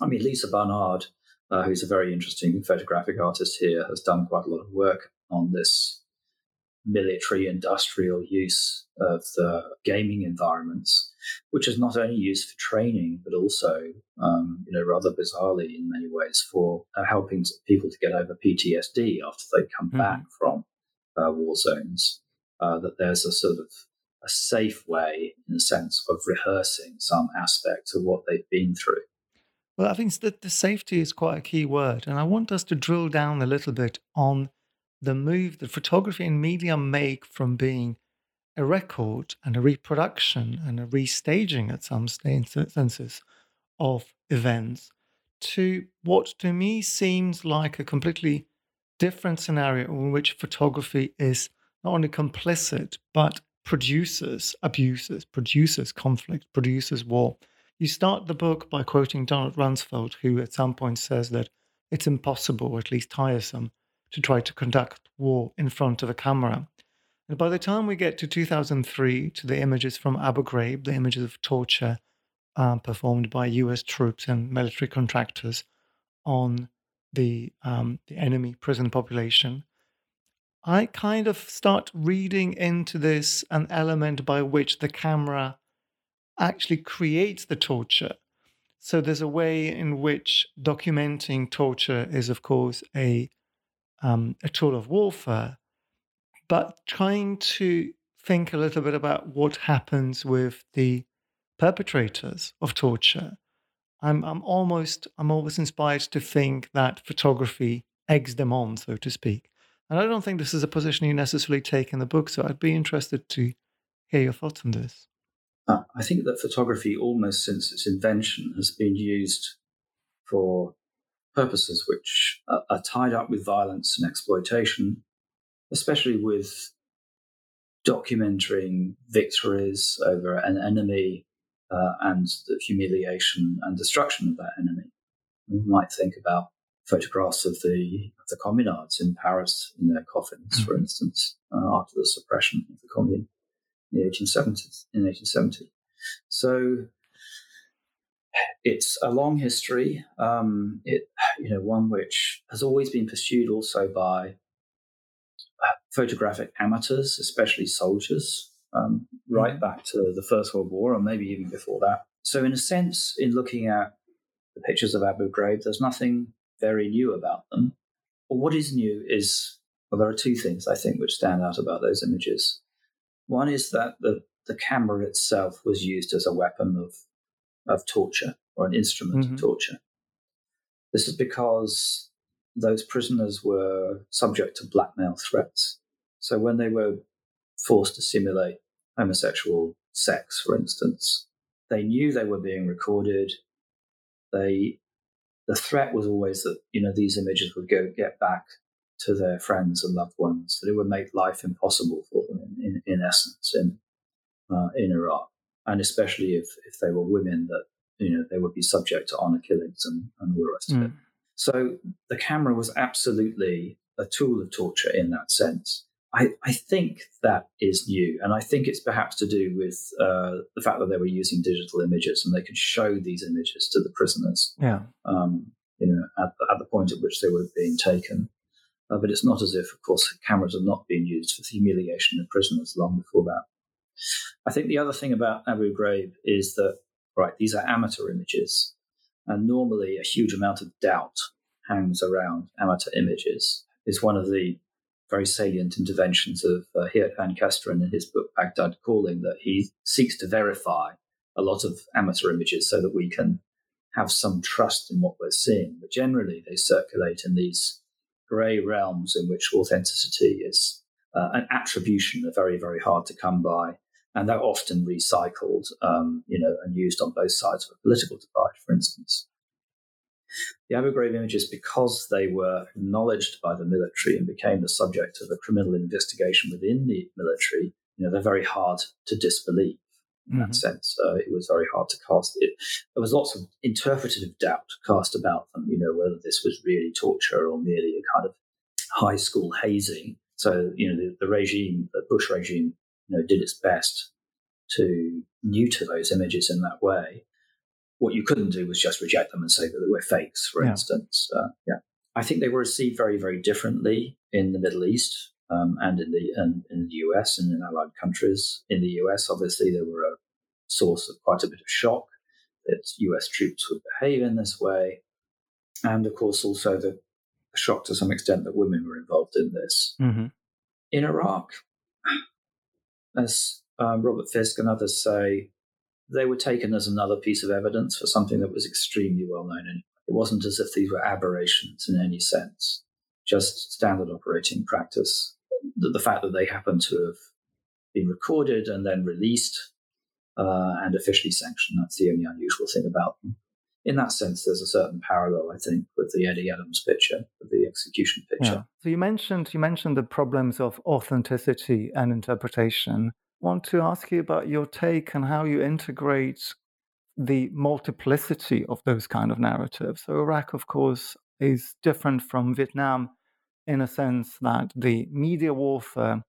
I mean, Lisa Barnard, uh, who's a very interesting photographic artist here, has done quite a lot of work on this military industrial use of the gaming environments, which is not only used for training, but also, um, you know, rather bizarrely in many ways for uh, helping people to get over PTSD after they come mm-hmm. back from uh, war zones. Uh, that there's a sort of a safe way, in a sense, of rehearsing some aspect of what they've been through. Well, I think that the safety is quite a key word, and I want us to drill down a little bit on the move that photography and media make from being a record and a reproduction and a restaging at some senses of events to what to me seems like a completely different scenario in which photography is not only complicit but produces abuses, produces conflict, produces war. You start the book by quoting Donald Rumsfeld, who at some point says that it's impossible, or at least tiresome, to try to conduct war in front of a camera. And by the time we get to 2003, to the images from Abu Ghraib, the images of torture um, performed by US troops and military contractors on the, um, the enemy prison population, I kind of start reading into this an element by which the camera actually creates the torture. So there's a way in which documenting torture is, of course, a um, a tool of warfare, but trying to think a little bit about what happens with the perpetrators of torture. I'm, I'm almost I'm always inspired to think that photography eggs them on, so to speak. And I don't think this is a position you necessarily take in the book, so I'd be interested to hear your thoughts on this. Uh, I think that photography, almost since its invention, has been used for purposes which are, are tied up with violence and exploitation, especially with documenting victories over an enemy uh, and the humiliation and destruction of that enemy. We might think about photographs of the of the communards in Paris in their coffins, for mm-hmm. instance, uh, after the suppression of the commune in the 1870s. In 1870, so it's a long history. Um, it, you know, one which has always been pursued also by uh, photographic amateurs, especially soldiers, um, right mm-hmm. back to the First World War, or maybe even before that. So, in a sense, in looking at the pictures of Abu Ghraib, there's nothing very new about them. But what is new is, well, there are two things I think which stand out about those images. One is that the, the camera itself was used as a weapon of of torture or an instrument mm-hmm. of torture. This is because those prisoners were subject to blackmail threats. So when they were forced to simulate homosexual sex, for instance, they knew they were being recorded. They, the threat was always that you know these images would go get back to their friends and loved ones, that it would make life impossible for them, in, in, in essence, in, uh, in Iraq. And especially if, if they were women, that you know they would be subject to honor killings and, and all the rest mm. of it. Hmm. So the camera was absolutely a tool of torture in that sense. I, I think that is new, and I think it's perhaps to do with uh, the fact that they were using digital images and they could show these images to the prisoners. Yeah. Um, you know, at, at, the point at which they were being taken. Uh, but it's not as if, of course, cameras have not been used for the humiliation of prisoners long before that. I think the other thing about Abu Ghraib is that, right, these are amateur images, and normally a huge amount of doubt hangs around amateur images. Is one of the very salient interventions of uh, Geert van Kesteren in his book Baghdad Calling that he seeks to verify a lot of amateur images so that we can have some trust in what we're seeing. But generally, they circulate in these grey realms in which authenticity is uh, an attribution are very, very hard to come by. And they're often recycled, um, you know, and used on both sides of a political divide, for instance. The Abu Ghraib images, because they were acknowledged by the military and became the subject of a criminal investigation within the military, you know, they're very hard to disbelieve in mm-hmm. that sense. It was very hard to cast it. There was lots of interpretative doubt cast about them, you know, whether this was really torture or merely a kind of high school hazing. So, you know, the, the regime, the Bush regime, you know, did its best to neuter those images in that way. What you couldn't do was just reject them and say that they were fakes, for yeah. instance. Uh, yeah. I think they were received very, very differently in the Middle East um, and in the and in the US and in allied countries. In the US, obviously, they were a source of quite a bit of shock that US troops would behave in this way, and of course, also the shock to some extent that women were involved in this. Mm-hmm. In Iraq, as um, Robert Fisk and others say, they were taken as another piece of evidence for something that was extremely well known. And it wasn't as if these were aberrations in any sense, just standard operating practice. The, the fact that they happened to have been recorded and then released uh, and officially sanctioned, that's the only unusual thing about them. In that sense, there's a certain parallel, I think, with the Eddie Adams picture, with the execution picture. Yeah. So you mentioned you mentioned the problems of authenticity and interpretation want to ask you about your take on how you integrate the multiplicity of those kind of narratives. So, Iraq, of course, is different from Vietnam in a sense that the media warfare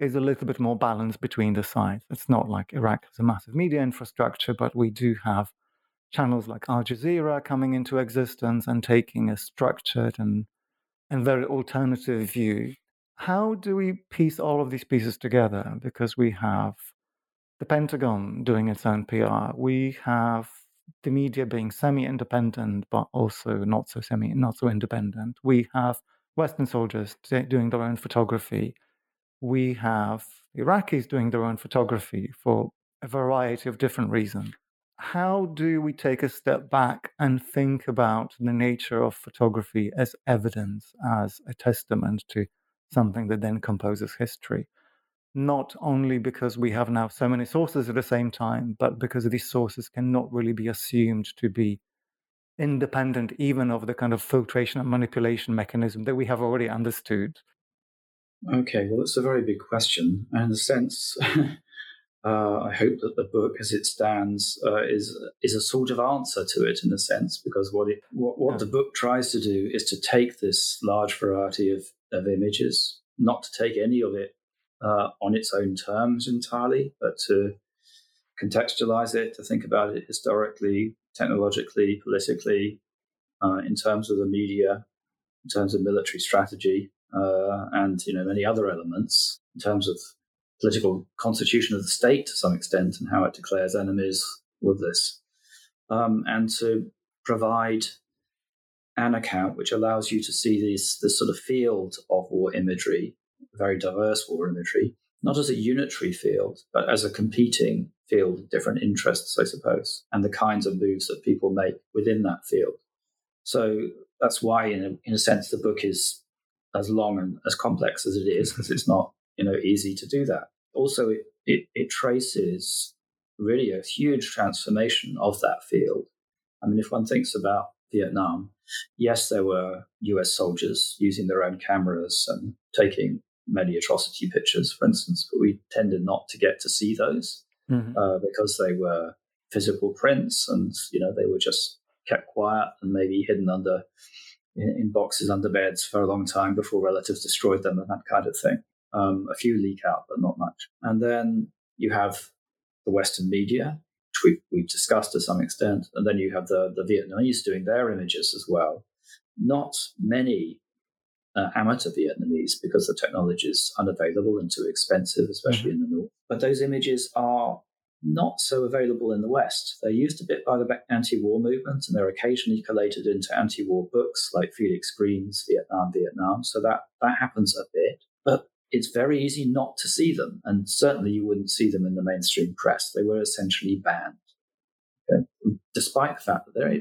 is a little bit more balanced between the sides. It's not like Iraq has a massive media infrastructure, but we do have channels like Al Jazeera coming into existence and taking a structured and, and very alternative view how do we piece all of these pieces together? Because we have the Pentagon doing its own PR, we have the media being semi-independent, but also not so semi, not so independent. We have Western soldiers doing their own photography. We have Iraqis doing their own photography for a variety of different reasons. How do we take a step back and think about the nature of photography as evidence, as a testament to something that then composes history. Not only because we have now so many sources at the same time, but because these sources cannot really be assumed to be independent even of the kind of filtration and manipulation mechanism that we have already understood. Okay, well, that's a very big question. And in a sense, uh, I hope that the book, as it stands, uh, is is a sort of answer to it in a sense, because what it what, what yeah. the book tries to do is to take this large variety of of images, not to take any of it uh, on its own terms entirely, but to contextualize it, to think about it historically, technologically, politically, uh, in terms of the media, in terms of military strategy, uh, and you know many other elements in terms of political constitution of the state to some extent and how it declares enemies with this, um, and to provide an account which allows you to see this, this sort of field of war imagery, very diverse war imagery, not as a unitary field, but as a competing field of different interests, I suppose, and the kinds of moves that people make within that field. So that's why, in a, in a sense, the book is as long and as complex as it is, because it's not you know easy to do that. Also, it, it, it traces really a huge transformation of that field. I mean, if one thinks about Vietnam, Yes, there were US soldiers using their own cameras and taking many atrocity pictures, for instance, but we tended not to get to see those mm-hmm. uh, because they were physical prints and you know they were just kept quiet and maybe hidden under in, in boxes under beds for a long time before relatives destroyed them and that kind of thing. Um, a few leak out, but not much. And then you have the Western media, we've, we've discussed to some extent, and then you have the, the Vietnamese doing their images as well. Not many uh, amateur Vietnamese because the technology is unavailable and too expensive, especially mm-hmm. in the north. But those images are not so available in the West. They're used a bit by the anti war movement and they're occasionally collated into anti war books like Felix Greene's Vietnam, Vietnam. So that, that happens a bit. But it's very easy not to see them. And certainly you wouldn't see them in the mainstream press. They were essentially banned. Okay? Despite the fact that they're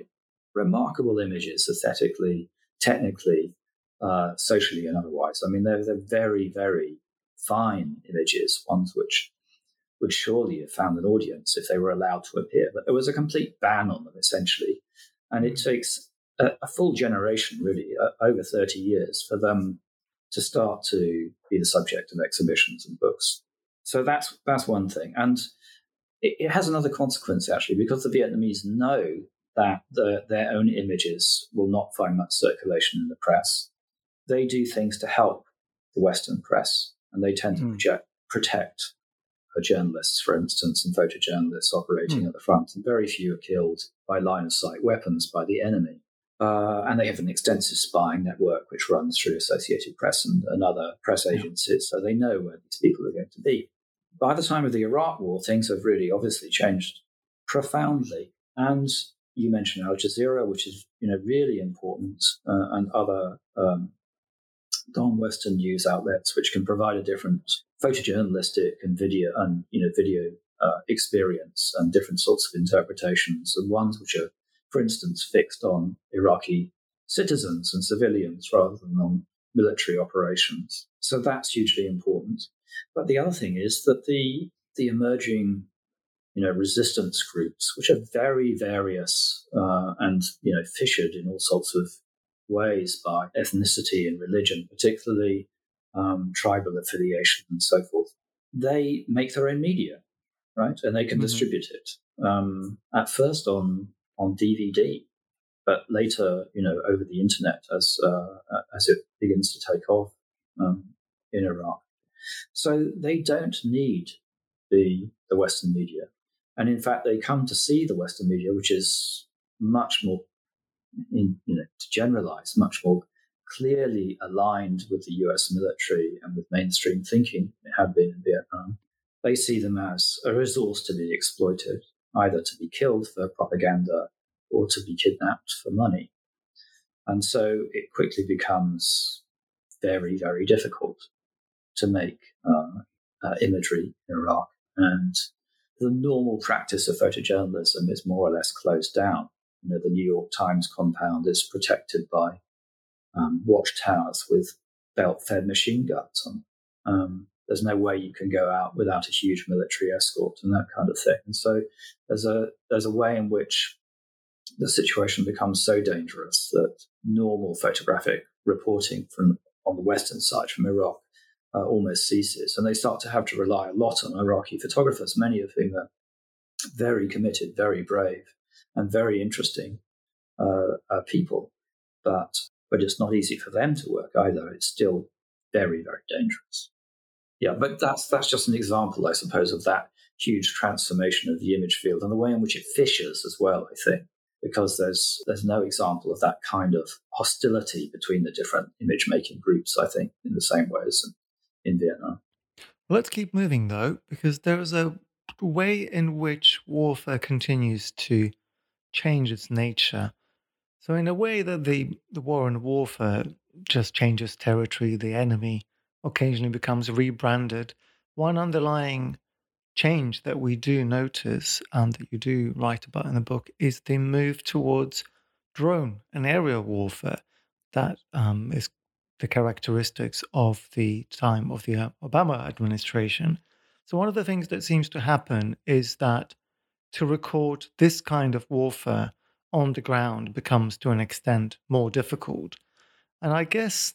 remarkable images aesthetically, technically, uh, socially, and otherwise. I mean, they're, they're very, very fine images, ones which would surely have found an audience if they were allowed to appear. But there was a complete ban on them, essentially. And it takes a, a full generation, really, uh, over 30 years, for them to start to be the subject of exhibitions and books. So that's that's one thing, and it, it has another consequence actually, because the Vietnamese know that the, their own images will not find much circulation in the press. They do things to help the Western press, and they tend to hmm. project, protect journalists, for instance, and photojournalists operating mm. at the front, and very few are killed by line of sight weapons by the enemy. Uh, and they have an extensive spying network which runs through Associated Press and, and other press agencies, so they know where these people are going to be. By the time of the Iraq War, things have really obviously changed profoundly. And you mentioned Al Jazeera, which is you know really important, uh, and other um, non-Western news outlets which can provide a different photojournalistic and video and you know video uh, experience and different sorts of interpretations, and ones which are, for instance, fixed on Iraqi citizens and civilians rather than on military operations. So that's hugely important. But the other thing is that the the emerging you know resistance groups, which are very various uh, and you know fissured in all sorts of ways by ethnicity and religion, particularly um, tribal affiliation and so forth, they make their own media, right? And they can mm-hmm. distribute it. Um, at first on on DVD, but later, you know, over the internet as uh, as it begins to take off um, in Iraq. So they don't need the the Western media, and in fact, they come to see the Western media, which is much more, in, you know, to generalize, much more clearly aligned with the US military and with mainstream thinking, it had been in Vietnam. They see them as a resource to be exploited, either to be killed for propaganda or to be kidnapped for money. And so it quickly becomes very, very difficult to make uh, uh, imagery in Iraq. And the normal practice of photojournalism is more or less closed down. You know, the New York Times compound is protected by um, watchtowers with belt-fed machine guns on. Um, there's no way you can go out without a huge military escort and that kind of thing. And so there's a there's a way in which the situation becomes so dangerous that normal photographic reporting from on the western side from Iraq uh, almost ceases, and they start to have to rely a lot on Iraqi photographers, many of whom are very committed, very brave, and very interesting uh, uh, people. But but it's not easy for them to work either. It's still very, very dangerous. Yeah, but that's that's just an example, I suppose, of that huge transformation of the image field and the way in which it fissures as well. I think because there's there's no example of that kind of hostility between the different image making groups. I think in the same way as in, in Vietnam. Let's keep moving though, because there is a way in which warfare continues to change its nature. So, in a way that the, the war and warfare just changes territory, the enemy occasionally becomes rebranded, one underlying change that we do notice and that you do write about in the book is the move towards drone and aerial warfare. That um, is the characteristics of the time of the uh, Obama administration. So, one of the things that seems to happen is that to record this kind of warfare on the ground becomes to an extent more difficult. And I guess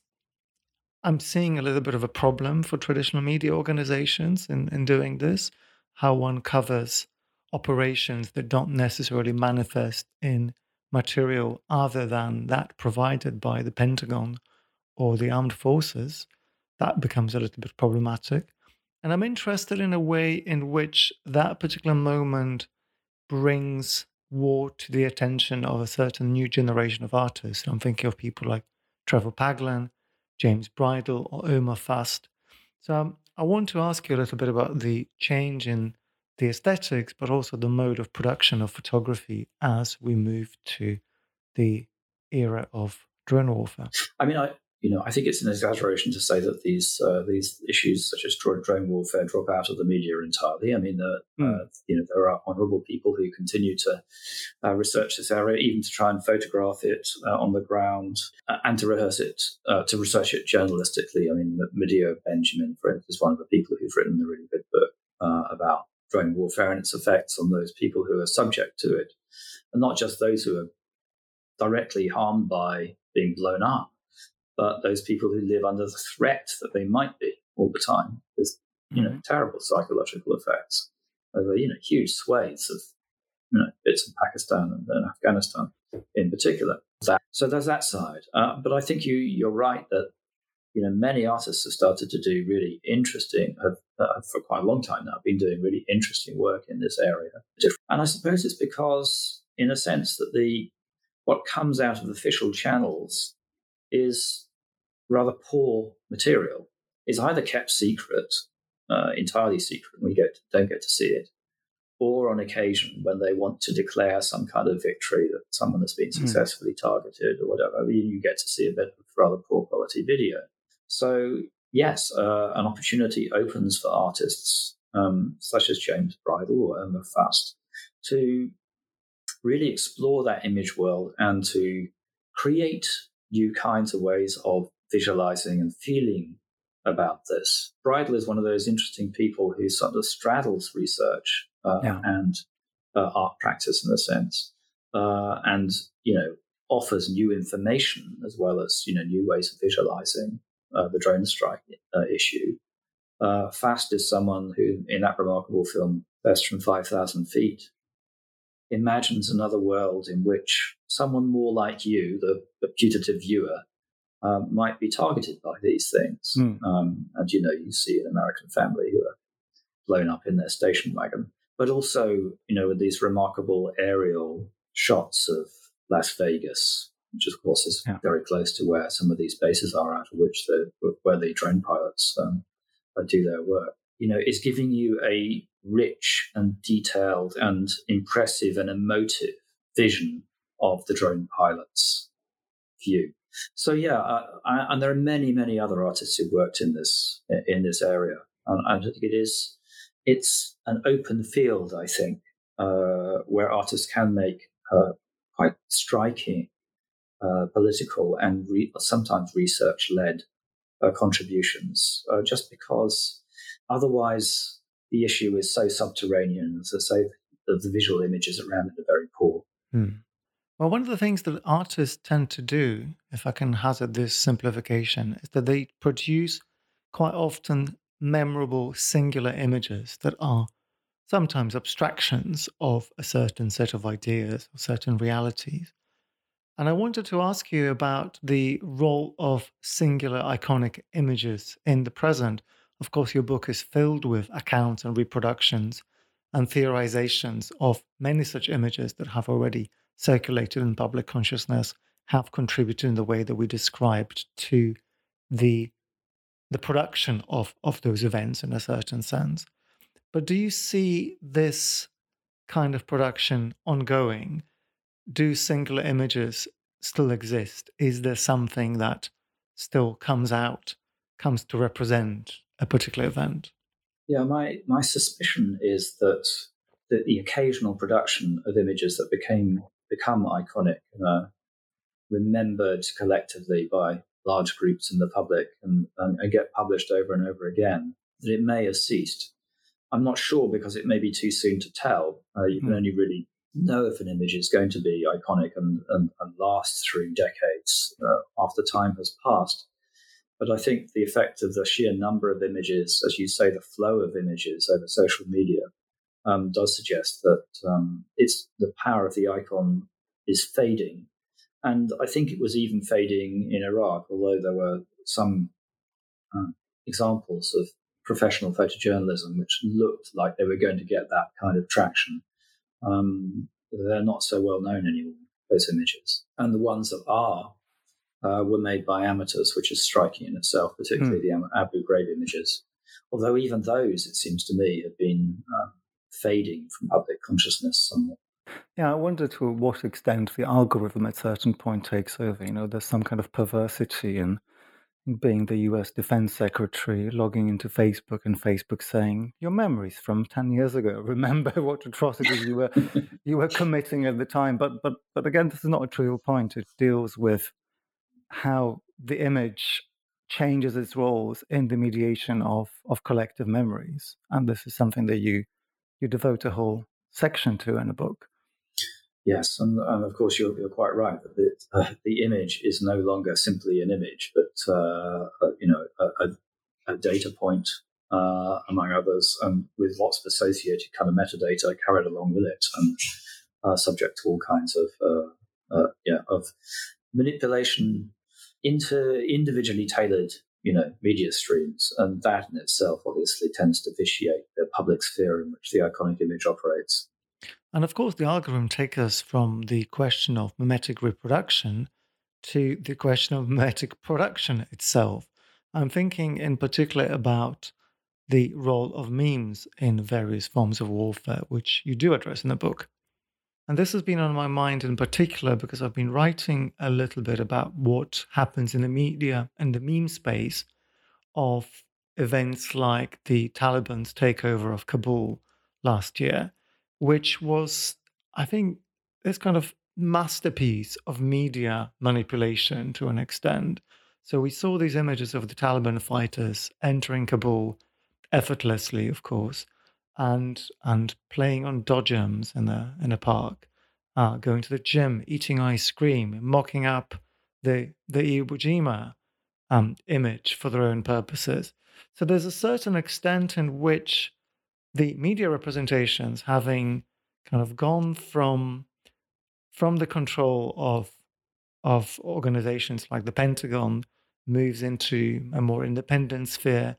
I'm seeing a little bit of a problem for traditional media organizations in, in doing this, how one covers operations that don't necessarily manifest in material other than that provided by the Pentagon or the armed forces. That becomes a little bit problematic. And I'm interested in a way in which that particular moment brings war to the attention of a certain new generation of artists. I'm thinking of people like Trevor Paglen, James Bridle, or Omer Fast. So um, I want to ask you a little bit about the change in the aesthetics, but also the mode of production of photography as we move to the era of drone warfare. I mean, I, you know, I think it's an exaggeration to say that these uh, these issues such as drone warfare drop out of the media entirely. I mean, uh, mm. uh, you know, there are honourable people who continue to uh, research this area, even to try and photograph it uh, on the ground uh, and to rehearse it, to research it journalistically. I mean, Medea Benjamin, for instance, is one of the people who've written a really good book about drone warfare and its effects on those people who are subject to it, and not just those who are directly harmed by being blown up but those people who live under the threat that they might be all the time. There's, you know, mm-hmm. terrible psychological effects over, you know, huge swathes of, you know, bits of Pakistan and, and Afghanistan in particular. That, so there's that side. Uh, but I think you, you're right that, you know, many artists have started to do really interesting, have, uh, for quite a long time now, been doing really interesting work in this area. And I suppose it's because, in a sense, that the what comes out of official channels is rather poor material is either kept secret, uh, entirely secret, and we get, don't get to see it, or on occasion when they want to declare some kind of victory that someone has been hmm. successfully mm. targeted or whatever, you get to see a bit of rather poor quality video. So, yes, uh, an opportunity opens for artists um, such as James Bridle or Omer Fast to really explore that image world and to create new kinds of ways of visualizing and feeling about this. Bridle is one of those interesting people who sort of straddles research uh, yeah. and uh, art practice in a sense, uh, and you know offers new information as well as you know new ways of visualizing uh, the drone strike uh, issue. Uh, Fast is someone who, in that remarkable film, Best from Five Thousand Feet, imagines another world in which someone more like you, the, the putative viewer, um, might be targeted by these things. Mm. Um, and you know, you see an American family who are blown up in their station wagon, but also, you know, with these remarkable aerial shots of Las Vegas, which of course is yeah. very close to where some of these bases are, out of which the where the drone pilots um, do their work. You know, is giving you a rich and detailed and impressive and emotive vision of the drone pilot's view. So yeah, uh, I, and there are many, many other artists who worked in this in this area, and I think it is it's an open field. I think uh, where artists can make uh, quite striking uh, political and re- sometimes research led uh, contributions, uh, just because otherwise the issue is so subterranean. I say, the, the visual images around it are very poor. Hmm. Well, one of the things that artists tend to do, if I can hazard this simplification, is that they produce quite often memorable singular images that are sometimes abstractions of a certain set of ideas or certain realities. And I wanted to ask you about the role of singular iconic images in the present. Of course, your book is filled with accounts and reproductions and theorizations of many such images that have already circulated in public consciousness have contributed in the way that we described to the the production of of those events in a certain sense. But do you see this kind of production ongoing? Do singular images still exist? Is there something that still comes out, comes to represent a particular event? Yeah, my, my suspicion is that the, the occasional production of images that became become iconic and are remembered collectively by large groups in the public and, and, and get published over and over again, that it may have ceased. I'm not sure because it may be too soon to tell. Uh, you can hmm. only really know if an image is going to be iconic and, and, and last through decades uh, after time has passed. But I think the effect of the sheer number of images, as you say, the flow of images over social media, um, does suggest that um, it's the power of the icon is fading. And I think it was even fading in Iraq, although there were some uh, examples of professional photojournalism which looked like they were going to get that kind of traction. Um, they're not so well known anymore, those images. And the ones that are uh, were made by amateurs, which is striking in itself, particularly mm. the Abu Ghraib images. Although even those, it seems to me, have been uh, fading from public consciousness somewhat. Yeah, I wonder to what extent the algorithm at certain point takes over. You know, there's some kind of perversity in being the US Defense Secretary, logging into Facebook and Facebook saying, Your memories from 10 years ago. Remember what atrocities you were you were committing at the time. But but but again, this is not a trivial point. It deals with how the image changes its roles in the mediation of, of collective memories. And this is something that you you devote a whole section to in a book. Yes, and, and of course you're, you're, quite right that the, uh, the, image is no longer simply an image, but uh, uh you know a, a, a data point uh, among others, and with lots of associated kind of metadata carried along with it, and uh, subject to all kinds of uh, yeah of manipulation into individually tailored you know media streams, and that in itself obviously tends to vitiate the public sphere in which the iconic image operates. And of course, the algorithm takes us from the question of mimetic reproduction to the question of mimetic production itself. I'm thinking in particular about the role of memes in various forms of warfare, which you do address in the book. And this has been on my mind in particular because I've been writing a little bit about what happens in the media and the meme space of events like the Taliban's takeover of Kabul last year, which was, I think, this kind of masterpiece of media manipulation to an extent. So we saw these images of the Taliban fighters entering Kabul effortlessly, of course, and and playing on dodgems in the in a park, uh, going to the gym, eating ice cream, mocking up the the Iwo Jima um, image for their own purposes. So there's a certain extent in which the media representations, having kind of gone from from the control of of organizations like the Pentagon, moves into a more independent sphere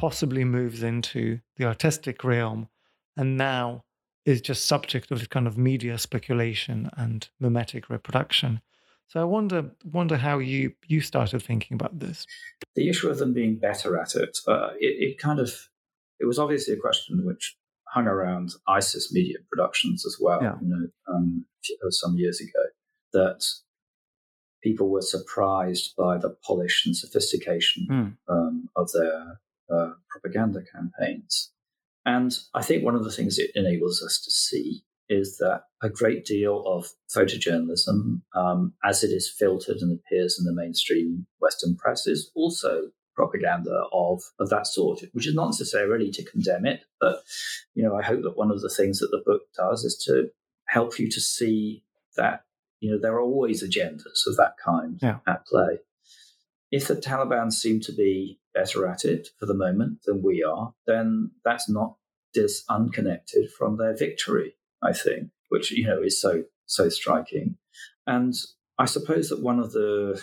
possibly moves into the artistic realm and now is just subject of kind of media speculation and mimetic reproduction. So I wonder wonder how you you started thinking about this. The issue of them being better at it, uh, it, it kind of it was obviously a question which hung around ISIS media productions as well. Yeah. You know, um, some years ago that people were surprised by the polish and sophistication mm. um, of their uh, propaganda campaigns. And I think one of the things it enables us to see is that a great deal of photojournalism, um, as it is filtered and appears in the mainstream Western press, is also propaganda of, of that sort, which is not necessarily to condemn it, but you know, I hope that one of the things that the book does is to help you to see that you know there are always agendas of that kind yeah. at play. If the Taliban seem to be better at it for the moment than we are, then that's not dis unconnected from their victory, I think, which, you know, is so, so striking. And I suppose that one of the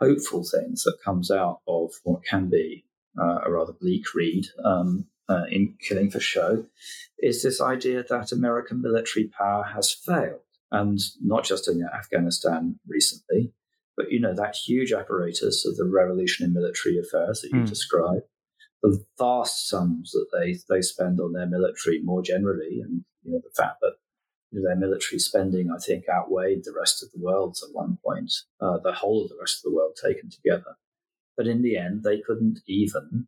hopeful things that comes out of what can be uh, a rather bleak read um, uh, in Killing for Show is this idea that American military power has failed. And not just in Afghanistan recently, but you know that huge apparatus of the revolution in military affairs that you mm. describe, the vast sums that they they spend on their military more generally, and you know the fact that you know, their military spending, I think, outweighed the rest of the world's at one point, uh, the whole of the rest of the world taken together. But in the end, they couldn't even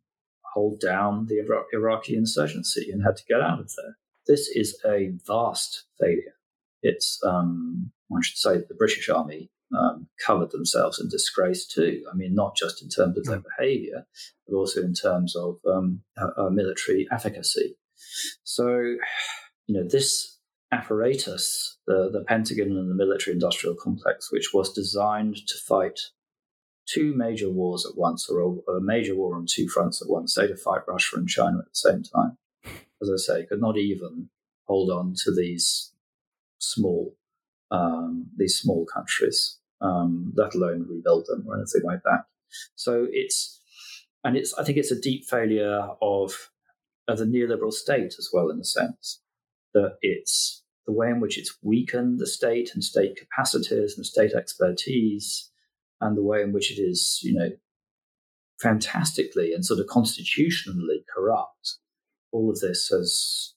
hold down the Iraqi insurgency and had to get out of there. This is a vast failure. It's, um, I should say, the British Army um, covered themselves in disgrace too. I mean, not just in terms of their mm. behavior, but also in terms of um, uh, uh, military efficacy. So, you know, this apparatus, the, the Pentagon and the military industrial complex, which was designed to fight two major wars at once, or a, a, major war on two fronts at once, say to fight Russia and China at the same time. As I say, could not even hold on to these small um, these small countries, um, let alone rebuild them or anything like that. So it's and it's I think it's a deep failure of of the neoliberal state as well, in a sense that it's the way in which it's weakened the state and state capacities and state expertise, and the way in which it is, you know, fantastically and sort of constitutionally corrupt. All of this has,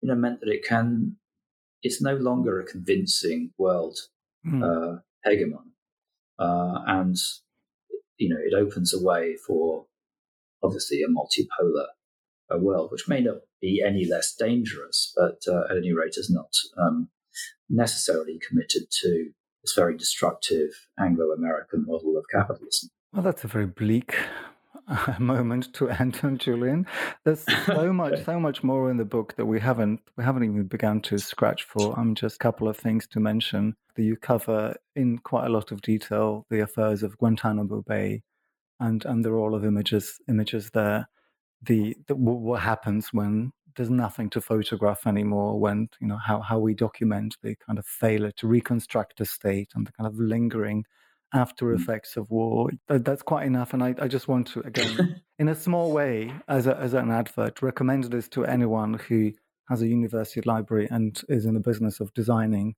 you know, meant that it can, it's no longer a convincing world mm. uh, hegemon, uh, and you know, it opens a way for obviously a multipolar a world, which may not be any less dangerous, but uh, at any rate is not um, necessarily committed to this very destructive Anglo American model of capitalism. Well, that's a very bleak uh, moment to end on, Julian. There's so much, so much more in the book that we haven't we haven't even begun to scratch for. I'm um, just a couple of things to mention that you cover in quite a lot of detail the affairs of Guantanamo Bay, and and are all of images images there the, the what happens when there's nothing to photograph anymore when you know how, how we document the kind of failure to reconstruct the state and the kind of lingering after mm. effects of war that, that's quite enough and I, I just want to again in a small way as, a, as an advert recommend this to anyone who has a university library and is in the business of designing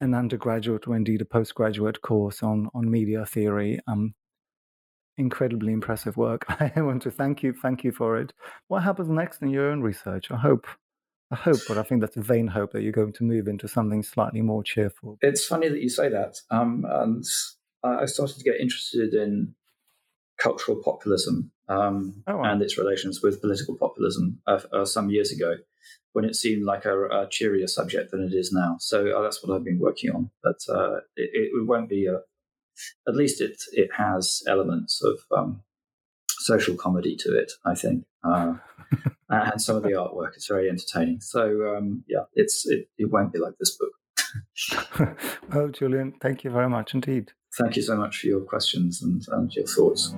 an undergraduate or indeed a postgraduate course on on media theory um, incredibly impressive work. I want to thank you, thank you for it. What happens next in your own research? I hope, I hope, but I think that's a vain hope that you're going to move into something slightly more cheerful. It's funny that you say that. Um, and I started to get interested in cultural populism um, oh, wow. and its relations with political populism uh, uh, some years ago when it seemed like a, a, cheerier subject than it is now. So uh, that's what I've been working on. But uh, it, it, won't be a, at least it it has elements of um, social comedy to it. I think, uh, and some of the artwork is very entertaining. So um, yeah, it's it, it won't be like this book. well, Julian, thank you very much indeed. Thank you so much for your questions and, and your thoughts.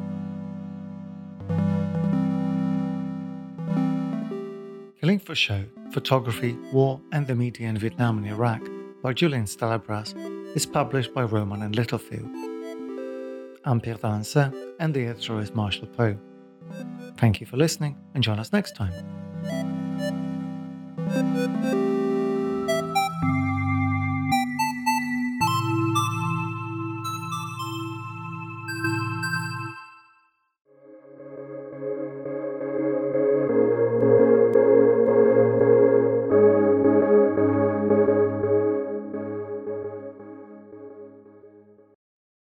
Killing for Show, Photography, War and the Media in Vietnam and Iraq by Julian Stallabrass is published by Rowman and Littlefield. I'm Pierre d'Alancaisez, and the editor is Marshall Poe. Thank you for listening, and join us next time.